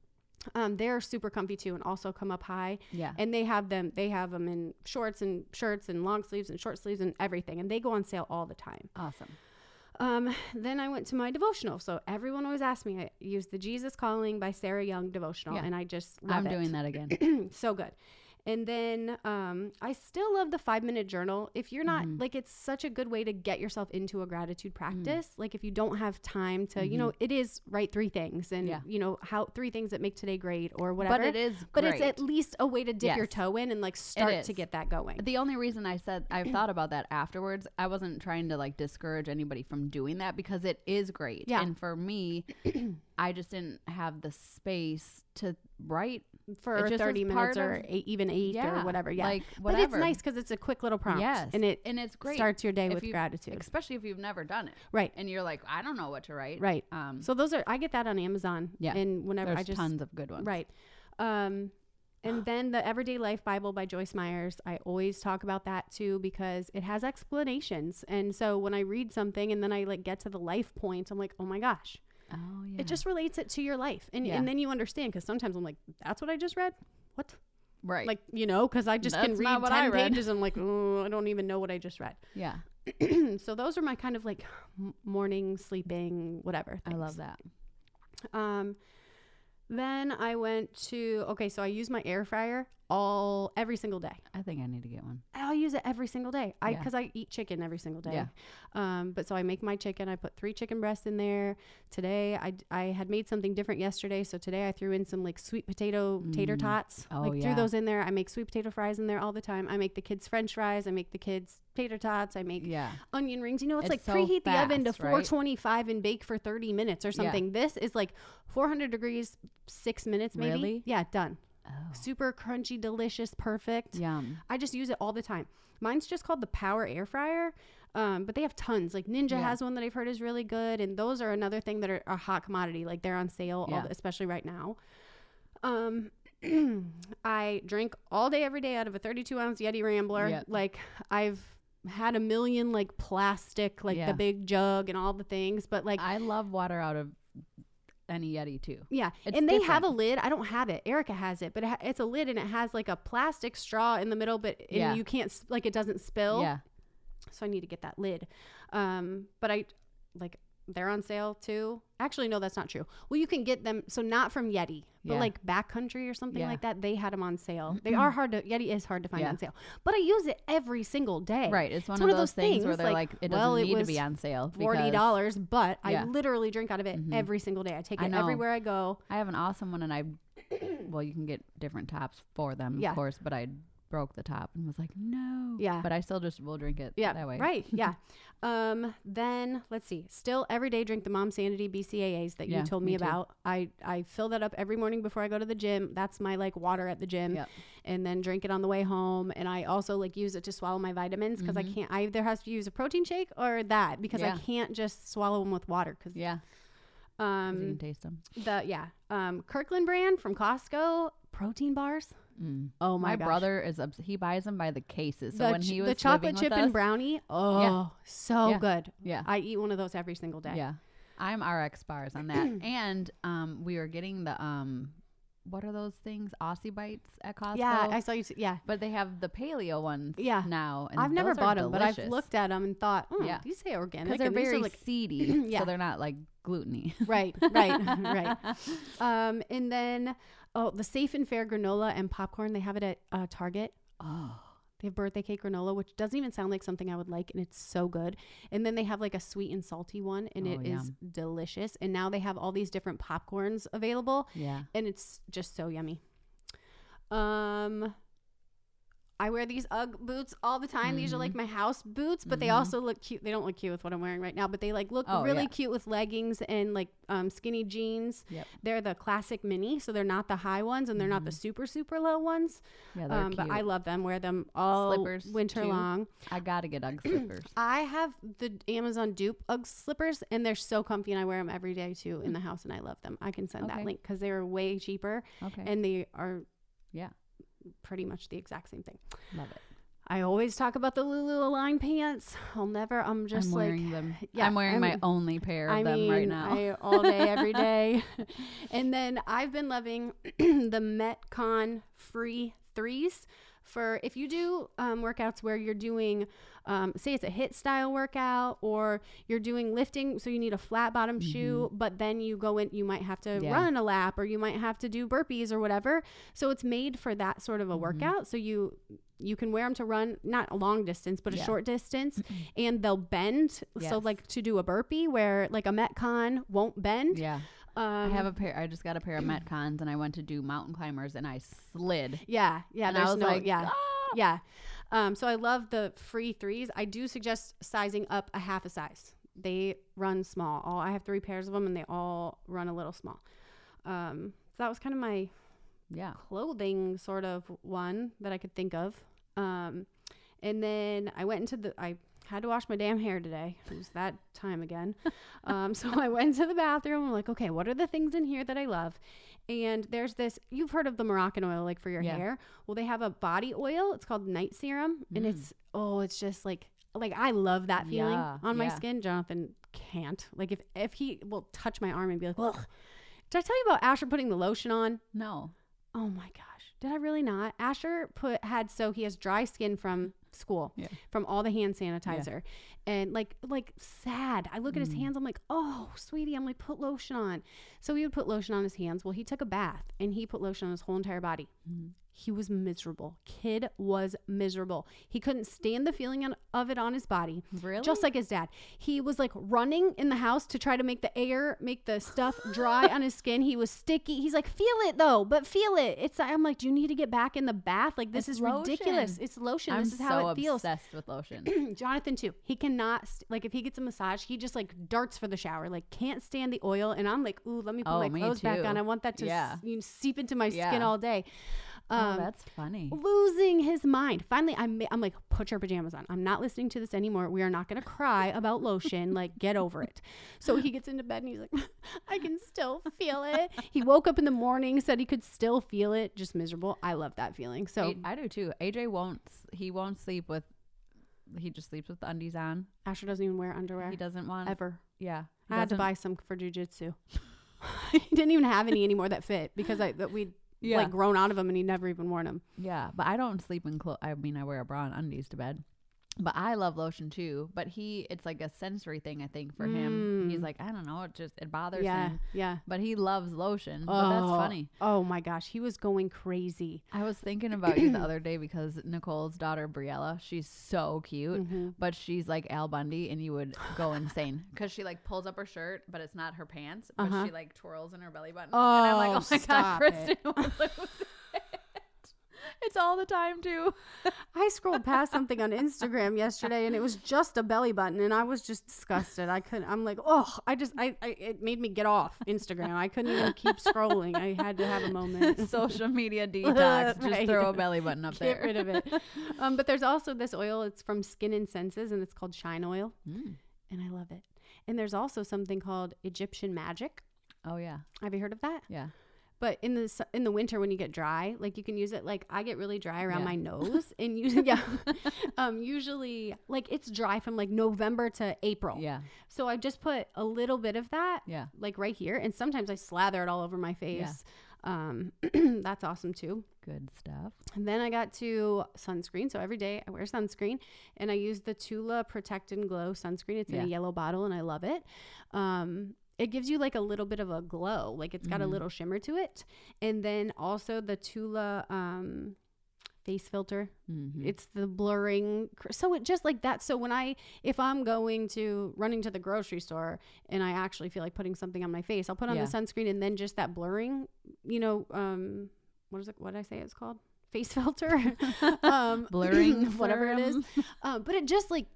Um, they're super comfy too, and also come up high. Yeah. And they have them. They have them in shorts and shirts and long sleeves and short sleeves and everything. And they go on sale all the time. Awesome. Um, then I went to my devotional. So everyone always asks me. I use the Jesus Calling by Sarah Young devotional, Yeah. and I just love I'm it. doing that again. <clears throat> so good. And then um, I still love the five minute journal. If you're not Mhm. like, it's such a good way to get yourself into a gratitude Mm. practice. Like, if you don't have time to, you know, it is write three things and, Mm-hmm. Yeah. you know, how three things that make today great or whatever. But it is But great. it's at least a way to dip your toe in and like start to get that going. The only reason I said I <clears throat> thought about that afterwards, I wasn't trying to like discourage anybody from doing that because it is great. Yeah. And for me, <clears throat> <clears throat> I just didn't have the space to write. For just 30 minutes or eight, even eight Yeah. or whatever. Yeah. Like but it's nice because it's a quick little prompt. Yes. And it and it's great. starts your day if with you- gratitude. Especially if you've never done it. right. And you're like, I don't know what to write. Right. Um So those are, I get that on Amazon. Yeah. And whenever there's I just, tons of good ones. Right. Um, and then the Everyday Life Bible by Joyce Myers. I always talk about that too because it has explanations. And so when I read something and then I like get to the life points, I'm like, oh my gosh, Oh yeah. it just relates it to your life. And, Yeah. and then you understand because sometimes I'm like, that's what I just read? What? right. Like, you know, because I just can That's read not 10 I read. pages. And I'm like, oh, I don't even know what I just read. <clears throat> yeah. so those are my kind of like morning sleeping, whatever. I love that. Um, then I went to okay, so I use my air fryer all every single day. I think I need to get one. I'll use it every single day. I Yeah. because I eat chicken every single day. Yeah. Um, but so I make my chicken. I put three chicken breasts in there. Today I I had made something different yesterday, so today I threw in some like sweet potato tater Mm. tots. Oh, like threw those in there. I make sweet potato fries in there all the time. I make the kids French fries. I make the kids tater tots. I make Yeah. onion rings. You know, it's, It's like so preheat the oven to fast, right? 425 and bake for 30 minutes or something. This is like 400 degrees, six minutes maybe. Really? Yeah, done. Oh. Super crunchy, delicious, perfect. Yum. I just use it all the time. Mine's just called the Power Air Fryer. Um, but they have tons. Like Ninja Yeah. has one that I've heard is really good, and those are another thing that are a hot commodity. Like they're on sale, all Yeah. the- especially right now. Um, <clears throat> I drink all day, every day out of a 32 ounce Yeti Rambler. Yep. Like I've had a million like plastic, like Yeah. the big jug and all the things, but like I love water out of any Yeti too. yeah, It's and they have a lid. I don't have it. Erica has it, but it ha- it's a lid and it has like a plastic straw in the middle, but and Yeah. you can't like it doesn't spill. Yeah. So I need to get that lid. Um, but I like they're on sale too. Actually, no, that's not true. Well, you can get them. So not from Yeti, but Yeah. like Backcountry or something Yeah. like that. They had them on sale. They are hard to. Yeti is hard to find Yeah. on sale, but I use it every single day. Right. It's one, one of those those things, where they're like, like, it doesn't well, it need to was be on sale. Forty dollars, but. I literally drink out of it Mhm. every single day. I take it know. everywhere I go. I have an awesome one, and I, <coughs> well, you can get different tops for them, of course, but I broke the top and was like, no. Yeah. But I still just will drink it Yeah, that way. right. <laughs> Yeah. um, then let's see. Still every day drink the Mom Sanity BCAAs that Yeah, you told me, me too. about. I I fill that up every morning before I go to the gym. That's my like water at the gym. Yep. And then drink it on the way home. And I also like use it to swallow my vitamins because Mhm. I can't. I either have to use a protein shake or that because Yeah. I can't just swallow them with water. Because Yeah. 'cause you um can taste them. the yeah um Kirkland brand from Costco protein bars. Mm. Oh my, My, brother is obs- he buys them by the cases. So the, when he was the chocolate chip with and brownie. Oh, so Yeah. good. yeah, I eat one of those every single day. yeah, I'm RX bars on that. <clears throat> and um, we were getting the um, what are those things? Aussie bites at Costco. Yeah, I saw you. T- yeah, but they have the paleo ones. Yeah. now. And I've never bought them, but I've looked at them and thought, oh, Yeah. these say organic. because they're and these are very like seedy, <clears throat> Yeah. so they're not like gluteny. <laughs> right, right, <laughs> right. Um, and then oh, the Safe and Fair granola and popcorn. They have it at uh, Target. oh, They have birthday cake granola, which doesn't even sound like something I would like, and it's so good. And then they have like a sweet and salty one, and Oh, it is yum. delicious. And now they have all these different popcorns available, yeah. and it's just so yummy. Um, I wear these UGG boots all the time. These are Mm-hmm. like my house boots, but they Mhm. also look cute. They don't look cute with what I'm wearing right now, but they like look Oh, really yeah. cute with leggings and like um, skinny jeans. Yep. They're the classic mini, so they're not the high ones and they're not the super super low ones. Yeah, they're Um, cute. but I love them. Wear them all Slippers, winter too. long. I gotta get UGG slippers. <clears throat> I have the Amazon dupe UGG slippers, and they're so comfy, and I wear them every day too in the house, and I love them. I can send Okay. that link because they're way cheaper Okay, and they are yeah, pretty much the exact same thing. love it. I always talk about the Lulu Align pants. I'll never. I'm just I'm like wearing them. yeah, I'm wearing my I'm- only pair of I them mean, right now. I, all day, every <laughs> day. and then I've been loving <clears throat> the Metcon free threes for if you do um, workouts where you're doing, um, say it's a HIIT style workout or you're doing lifting, so you need a flat bottom shoe, but then you go in, you might have to Mm-hmm. Yeah. run a lap or you might have to do burpees or whatever. So it's made for that sort Mm-hmm. of a workout. So you you can wear them to run not a long distance but a Yeah. short distance <clears throat> and they'll bend so like to do a burpee where like a metcon won't bend Yeah. Um, I have a pair. I just got a pair of Metcons, and I went to do mountain climbers, and I slid. yeah yeah and I there's was no like, yeah "Ah!" yeah um so i love the free threes i do suggest sizing up a half a size they run small all i have three pairs of them and they all run a little small um so that was kind of my Yeah. clothing sort of one that I could think of. Um, and then I went into the, I had to wash my damn hair today. It was that time again. <laughs> um, so I went to the bathroom. I'm like, okay, what are the things in here that I love? And there's this, you've heard of the Moroccan oil, like for your Yeah. hair. Well, they have a body oil. It's called night serum. And Mm. it's, oh, it's just like, like I love that feeling Yeah, on my yeah. skin. Jonathan can't. Like if, if he will touch my arm and be like, ugh. Did I tell you about Asher putting the lotion on? No. Oh my gosh. Did I really not? Asher put had so he has dry skin from school Yeah. from all the hand sanitizer. And like like sad. I look at his Mm. hands, I'm like, oh sweetie, I'm like, put lotion on. So he would put lotion on his hands. Well, he took a bath and he put lotion on his whole entire body. Mm. He was miserable. Kid was miserable. He couldn't stand the feeling on- of it on his body. Really? Just like his dad. He was like running in the house to try to make the air, make the stuff <gasps> dry on his skin. He was sticky. He's like, feel it though, but feel it. It's I'm like, do you need to get back in the bath? Like this It's is ridiculous. It's lotion. I'm this is so how it feels. obsessed with lotion. <clears throat> Jonathan too. He cannot st- like if he gets a massage, he just like darts for the shower. Like can't stand the oil. And I'm like, ooh, let me put Oh, my clothes back on. I want that to Yeah. s- you know, seep into my skin all day. Oh, Um, that's funny. losing his mind. Finally, I'm, I'm like, put your pajamas on. I'm not listening to this anymore. We are not going to cry about lotion. Like, get over it. So he gets into bed and he's like, <laughs> I can still feel it. He woke up in the morning, said he could still feel it. Just miserable. I love that feeling. So I do too. AJ won't. He won't sleep with. He just sleeps with the undies on. Asher doesn't even wear underwear He doesn't want. ever. Yeah. I had to buy some for jujitsu. <laughs> he didn't even have any anymore that fit because I that we'd Yeah. like grown out of them and he never even worn them. Yeah, but I don't sleep in clothes. I mean, I wear a bra and undies to bed. But I love lotion too. But he, it's like a sensory thing. I think for him, he's Mm. like, I don't know, it just it bothers Yeah, him. yeah. But he loves lotion. But that's Oh, funny. Oh my gosh, he was going crazy. I was thinking <clears throat> about you the other day because Nicole's daughter Briella, she's so cute, Mhm. but she's like Al Bundy, and you would go insane <sighs> because she like pulls up her shirt, but it's not her pants, but Uh-huh. she like twirls in her belly button. Oh, and I'm like, Oh, oh my god. Kristen, it. <laughs> It's all the time too. <laughs> I scrolled past something on Instagram yesterday and it was just a belly button and I was just disgusted. I couldn't I'm like, "Oh, I just I, I it made me get off Instagram. I couldn't even keep scrolling. I had to have a moment. <laughs> Social media <laughs> detox. Just Right. throw a belly button up Get there. Get rid of it. Um, but there's also this oil. It's from Skin and Senses, and it's called Shine Oil, Mm. and I love it. And there's also something called Egyptian Magic. Oh yeah, Have you heard of that? yeah. But in the in the winter when you get dry, like you can use it. Like I get really dry around Yeah. my <laughs> nose, and usually, <laughs> yeah, um, usually like it's dry from like November to April. Yeah, So I just put a little bit of that, yeah. like right here, and sometimes I slather it all over my face. Yeah. Um, <clears throat> that's awesome too. Good stuff. And then I got to sunscreen. So every day I wear sunscreen and I use the Tula Protect and Glow sunscreen. It's in Yeah. a yellow bottle and I love it. Um, it gives you like a little bit of a glow, like it's got a Mhm. little shimmer to it. And then also the Tula um, face filter. Mhm. It's the blurring. So it just like that. So when I, if I'm going to running to the grocery store and I actually feel like putting something on my face, I'll put on Yeah. the sunscreen and then just that blurring, you know, um, what is it? What did I say it's called? Face <laughs> filter, <laughs> um, <clears throat> Blurring whatever it is. Um, <laughs> but it just like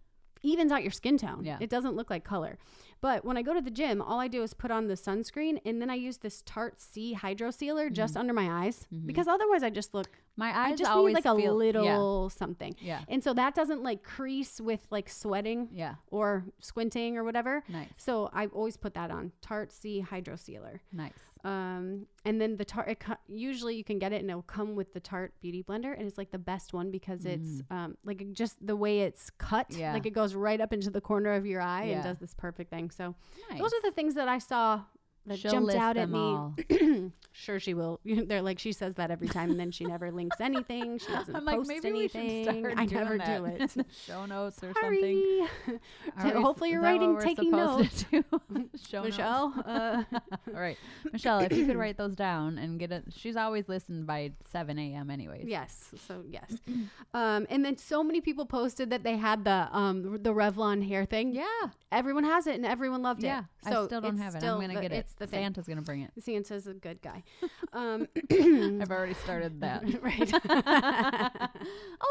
evens out your skin tone. Yeah. It doesn't look like color. But when I go to the gym, all I do is put on the sunscreen and then I use this Tarte C Hydro Sealer just under my eyes Mhm. because otherwise I just look My I eyes just need always like a feel, little something. Yeah, And so that doesn't like crease with like sweating yeah, or squinting or whatever. Nice, So I always put that on Tarte C Hydro Sealer. nice. Um, and then the Tarte, co- usually you can get it and it'll come with the Tarte Beauty Blender. And it's like the best one because it's um, like just the way it's cut, Mm. Yeah. like it goes right up into the corner of your eye Yeah. and does this perfect thing. So Nice. those are the things that I saw that She'll jumped out at me. <clears throat> sure, she will. <laughs> They're like she says that every time, and then she never links anything. She <laughs> doesn't I'm like, post maybe we should anything. start I never do it. <laughs> show notes or something. Sorry, Are Hopefully you're writing, taking do? Show notes? Michelle. Uh, All right, Michelle, if you could write those down and get it. She's always listened by 7 a.m. anyways. yes. So yes. Um, and then so many people posted that they had the um the Revlon hair thing. Yeah. Everyone has it, and everyone loved Yeah. it. So I still don't have it. I'm gonna get it. It's the thing. Santa's gonna bring it. Santa's a good guy. <laughs> Um, <coughs> I've already <coughs> started that. <laughs> right. <laughs> oh,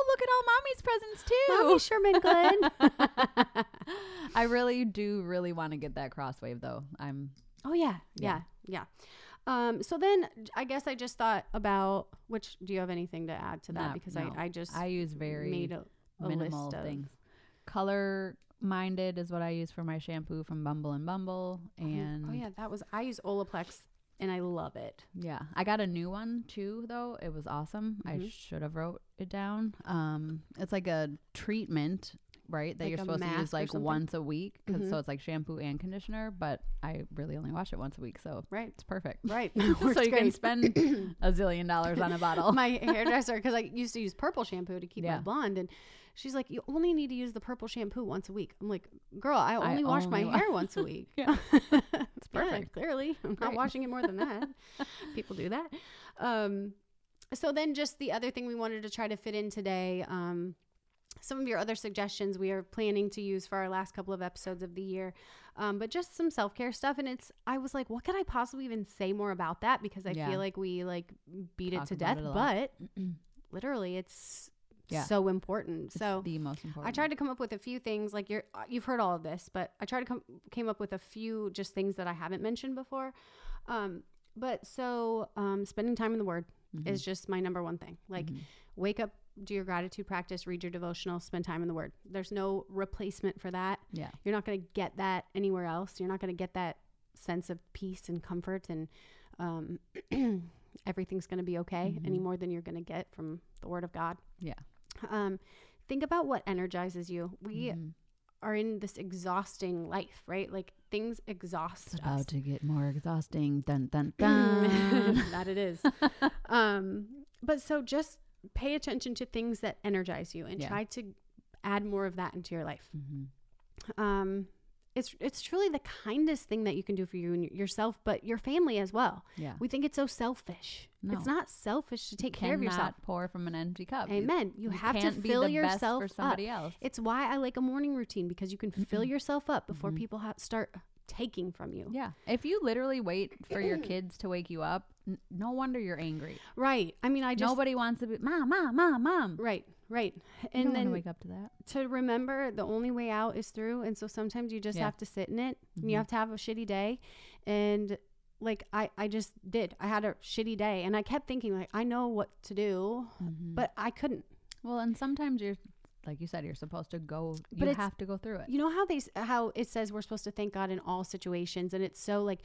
look at all mommy's presents too. Mommy Sherman Glenn. I really do really want to get that crosswave though. I'm Oh yeah, yeah, yeah. Um, so then I guess I just thought about which. Do you have anything to add to that? Not- because no. I, I just I use very made a, a minimal list of things. Color minded is what I use for my shampoo from Bumble and Bumble, and oh yeah, that was I use Olaplex and I love it. Yeah, I got a new one too, though. It was awesome. I Mhm. should have wrote it down. Um, it's like a treatment, right? That Like you're supposed to use like once a week, Mhm. so it's like shampoo and conditioner. But I really only wash it once a week, so Right, it's perfect. right. <laughs> so you can spend <coughs> a zillion dollars on a bottle. my hairdresser because I used to use purple shampoo to keep my blonde and. She's like, you only need to use the purple shampoo once a week. I'm like, girl, I I only wash my wa- hair once a <laughs> week. Yeah. <laughs> it's perfect. clearly, I'm not washing it more than that. <laughs> People do that. Um, so then, just the other thing we wanted to try to fit in today. Um, some of your other suggestions we are planning to use for our last couple of episodes of the year, um, but just some self care stuff. And it's, I was like, what could I possibly even say more about that? Because I Yeah. feel like we like beat Talk it to death, it but <clears throat> literally, it's Yeah. so important. It's so the most important. I tried to come up with a few things like you're uh, you've heard all of this, but I tried to come came up with a few just things that I haven't mentioned before. Um, but so um, spending time in the Word Mhm. is just my number one thing. Like Mhm. wake up, do your gratitude practice, read your devotional, spend time in the Word. There's no replacement for that. yeah, You're not going to get that anywhere else. You're not going to get that sense of peace and comfort and um, <clears throat> everything's going to be okay Mhm. any more than you're going to get from the Word of God. yeah. Um, think about what energizes you. We Mhm. are in this exhausting life, right? Like things exhaust It's us. about to get more exhausting. Dun dun <laughs> dun. that it is. <laughs> um, but so just pay attention to things that energize you and Yeah. try to add more of that into your life. Mhm. Um, it's it's truly the kindest thing that you can do for you and yourself, but your family as well. Yeah. We think it's so selfish. No. It's not selfish to take care of yourself. Pour from an empty cup. Amen. You, have to fill yourself for up. somebody else. It's why I like a morning routine because you can fill yourself up before Mhm. people ha- start taking from you. Yeah. If you literally wait for your kids to wake you up, n- no wonder you're angry. Right. I mean, I just Nobody wants to be mom, mom, mom, mom. right, right. You And don't then wake up to that. to remember the only way out is through, and so sometimes you just Yeah. have to sit in it. And you have to have a shitty day, and like I, I just did. I had a shitty day, and I kept thinking like I know what to do, Mhm. but I couldn't. well, and sometimes you're, like you said, you're supposed to go. But you have to go through it. You know how they how it says we're supposed to thank God in all situations, and it's so like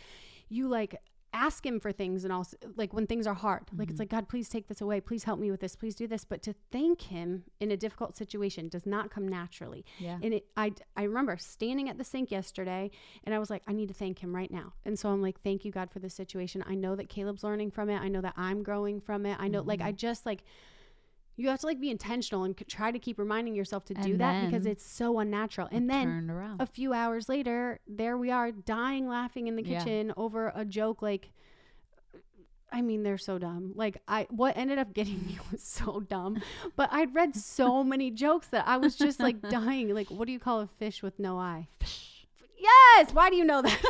you like ask Him for things and also like when things are hard, like it's Mhm. like God, please take this away, please help me with this, please do this. But to thank Him in a difficult situation does not come naturally. Yeah. And it, I, I remember standing at the sink yesterday and I was like, I need to thank him right now. And so I'm like, thank you, God, for this situation. I know that Caleb's learning from it. I know that I'm growing from it. I know, like, I Mm-hmm. just like, you have to like be intentional and try to keep reminding yourself to do that because it's so unnatural. And then a few hours later, there we are dying laughing in the Yeah. kitchen over a joke like, I mean, they're so dumb. Like I, what ended up <laughs> getting me was so dumb. But I'd read so <laughs> many jokes that I was just like <laughs> dying. Like, what do you call a fish with no eye? Fish. Yes. Why do you know that?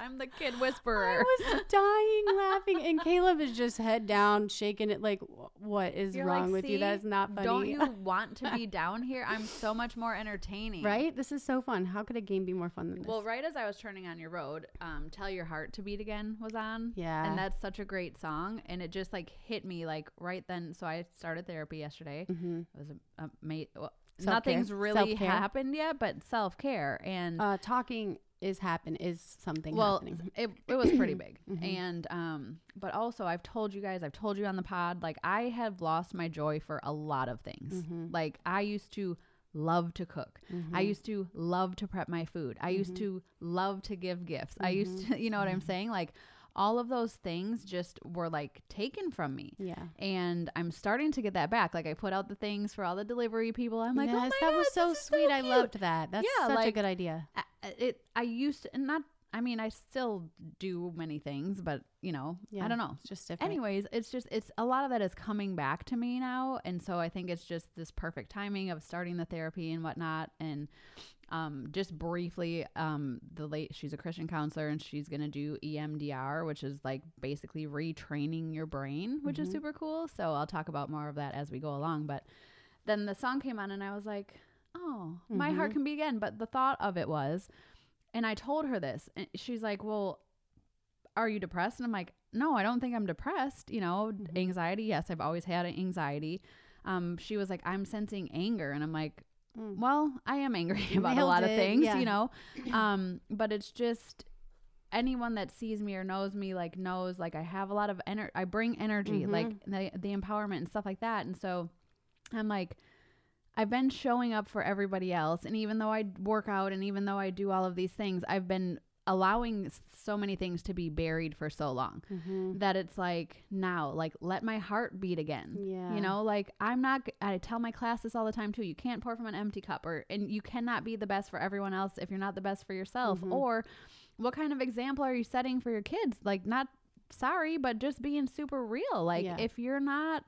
I'm the kid whisperer. I was <laughs> dying laughing, and Caleb is just head down, shaking it. Like, what is You're wrong like, with you? That's not funny. Don't you <laughs> want to be down here? I'm so much more entertaining. right? This is so fun. How could a game be more fun than this? Well, right as I was turning on your road, um, "Tell Your Heart to Beat Again" was on. Yeah. and that's such a great song, and it just like hit me like right then. So I started therapy yesterday. mm-hmm. It was a, a mate. Well, Self-care. nothing's really Self-care. happened yet, but self care and uh, talking is happen is something well, happening. it it was pretty big, <clears throat> Mhm. and um, but also I've told you guys, I've told you on the pod, like I have lost my joy for a lot of things. Mhm. Like I used to love to cook. Mm-hmm. I used to love to prep my food. I used Mhm. to love to give gifts. I used Mm-hmm. to, <laughs> you know what I'm saying? Like all of those things just were like taken from me. yeah. And I'm starting to get that back. Like I put out the things for all the delivery people. I'm like, oh my yes, God, that was so sweet. I loved that. That's Yeah, such a good idea. I, it I used to and not I mean I still do many things but you know Yeah. I don't know It's just different. anyways it's just it's a lot of that is coming back to me now and so I think it's just this perfect timing of starting the therapy and whatnot and um just briefly um the late she's a Christian counselor and she's gonna do EMDR which is like basically retraining your brain which is Mhm. super cool so I'll talk about more of that as we go along but then the song came on and I was like oh my heart Mhm. can be again but the thought of it was and I told her this, and she's like, "Well, are you depressed?" And I'm like, "No, I don't think I'm depressed. You know, Mhm. anxiety. Yes, I've always had anxiety." Um, she was like, "I'm sensing anger," and I'm like, Mm. "Well, I am angry <laughs> about a nailed lot of things, yeah. you know, <clears throat> um, but it's just." anyone that sees me or knows me like knows like I have a lot of energy I bring energy Mhm. like the the empowerment and stuff like that and so I'm like I've been showing up for everybody else. And even though I work out and even though I do all of these things, I've been allowing so many things to be buried for so long Mhm. that it's like now, like, let my heart beat again. Yeah. You know, like I'm not, i tell my class this all the time too. You can't pour from an empty cup or, and you cannot be the best for everyone else if you're not the best for yourself. Mhm. Or what kind of example are you setting for your kids? Like, not sorry, but just being super real. Like, Yeah. if you're not,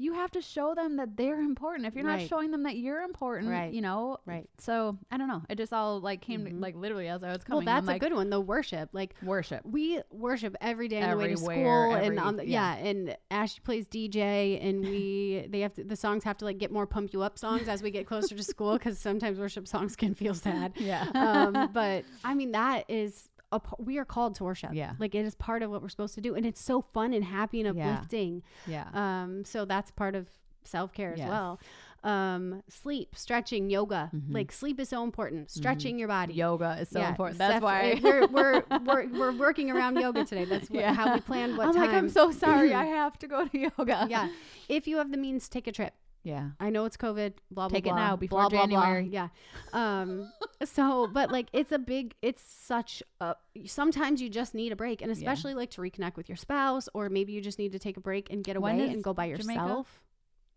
you have to show them that they're important. If you're not showing them that you're important, Right. you know, Right. So I don't know. It just all like came to, Mhm. like literally as I was coming. Well, that's a good one. The worship, like worship. we worship every day on the way to school, every- and on the, yeah. yeah. and Ashley plays DJ, and we <laughs> they have to, the songs have to like get more pump you up songs as we get closer to school because sometimes worship songs can feel sad. <laughs> Yeah. um, <laughs> but I mean that is a, we are called to worship. Yeah. like it is part of what we're supposed to do, and it's so fun and happy and uplifting. yeah. Um, so that's part of self care as Yes. well. Um, sleep, stretching, yoga. Mhm. Like sleep is so important. Stretching your body. Yoga is so Yeah, important. That's Steph- why. uh, <laughs> we're, we're we're we're working around yoga today. That's what, Yeah. how we planned what I'm time. like, I'm so sorry. <clears throat> I have to go to yoga. yeah. If you have the means, take a trip. Yeah. I know it's COVID. Blah blah Take it now before blah, blah, blah. January. Yeah. Um. so, but like, it's a big. It's such a. Sometimes you just need a break, and Yeah. especially like to reconnect with your spouse, or maybe you just need to take a break and get away and go by Jamaica? yourself.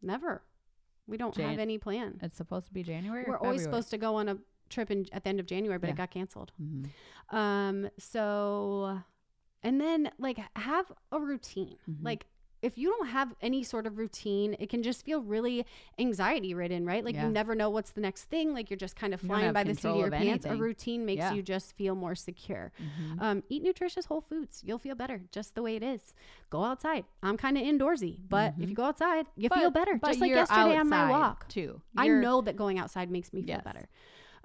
Never. We don't Jan- have any plan. It's supposed to be January. We're always supposed to go on a trip in, at the end of January, but Yeah. it got canceled. Mhm. Um, so, and then like have a routine. Mhm. Like, if you don't have any sort of routine, it can just feel really anxiety ridden, right? Like Yeah. you never know what's the next thing. Like you're just kind of flying by the seat of your of pants. A routine makes Yeah. you just feel more secure. Mhm. Um, eat nutritious whole foods. You'll feel better just the way it is. Go outside. I'm kind of indoorsy, but if Mhm. you go outside, you But- feel better. Just like yesterday on my walk. too. I You're- know that going outside makes me feel Yes. better.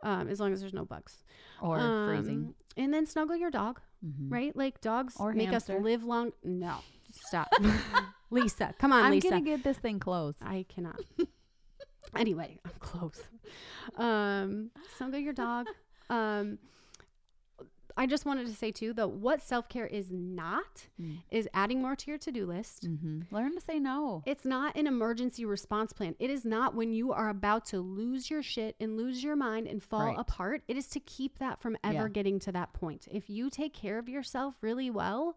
Um, as long as there's no bugs. or freezing. Um, And then snuggle your dog, Mhm. right? Like dogs Or make hamster. us live long. No, stop. <laughs> Lisa, come on, I'm Lisa. gonna get this thing closed. I cannot. <laughs> anyway, I'm close. Um, snuggle your dog. <laughs> Um, I just wanted to say too, though, what self care is not Mm. is adding more to your to do list. Mhm. Learn to say no. It's not an emergency response plan. It is not when you are about to lose your shit and lose your mind and fall Right. apart. It is to keep that from ever Yeah. getting to that point. If you take care of yourself really well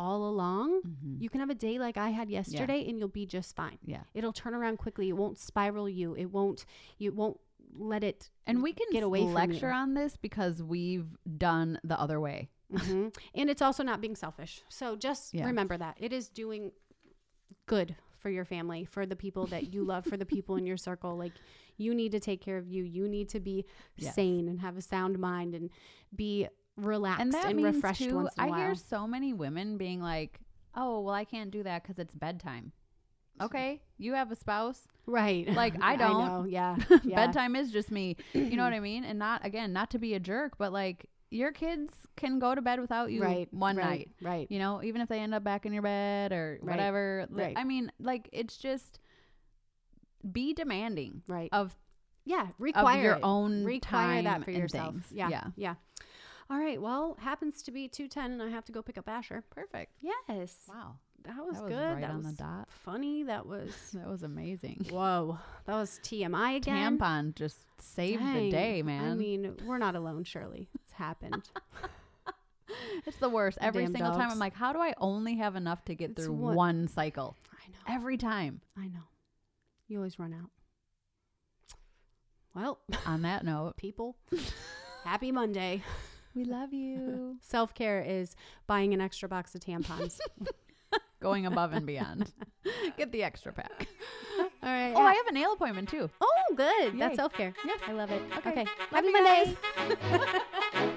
all along, Mhm. you can have a day like I had yesterday and you'll be just fine. Yeah. It'll turn around quickly. It won't spiral you. It won't you won't let it And we can get away from lecture on this because we've done the other way. Mhm. <laughs> and it's also not being selfish. So just Yeah. remember that. It is doing good for your family, for the people that you love, for the <laughs> people in your circle. Like you need to take care of you. You need to be Yes. sane and have a sound mind and be relaxed And and, refreshed too, once in a I while. hear so many women being like, "Oh, well, I can't do that because it's bedtime." Okay, you have a spouse. right. Like, <laughs> I don't. know. Yeah. <laughs> yeah. Bedtime is just me. You know what <clears throat> I mean? And not again, not to be a jerk, but like your kids can go to bed without you Right. one right, night. Right. You know, even if they end up back in your bed or Right. whatever. Right. I mean, like it's just be demanding Right. of yeah. Require your it. own require time that for yourself. things. Yeah. yeah, Yeah. All right. Well, happens to be 210 and I have to go pick up Asher. perfect. Yes. Wow, that was, That was good. right that on the dot. funny. That was <laughs> That was amazing. whoa. That was TMI again. Tampon just saved the day, man. I mean, we're not alone, Shirley. It's happened. <laughs> <laughs> it's the worst. Every Damn single time. I'm like, how do I only have enough to get It's through one cycle? I know. Every time. I know. You always run out. Well, On that note, people, happy Monday. We love you. <laughs> Self care is buying an extra box of tampons. <laughs> Going above and beyond. Get the extra pack. <laughs> All right. Oh, I have a nail appointment too. oh, good. Yay. That's self care. Yes. I love it. Okay. Okay. Love Happy Mondays.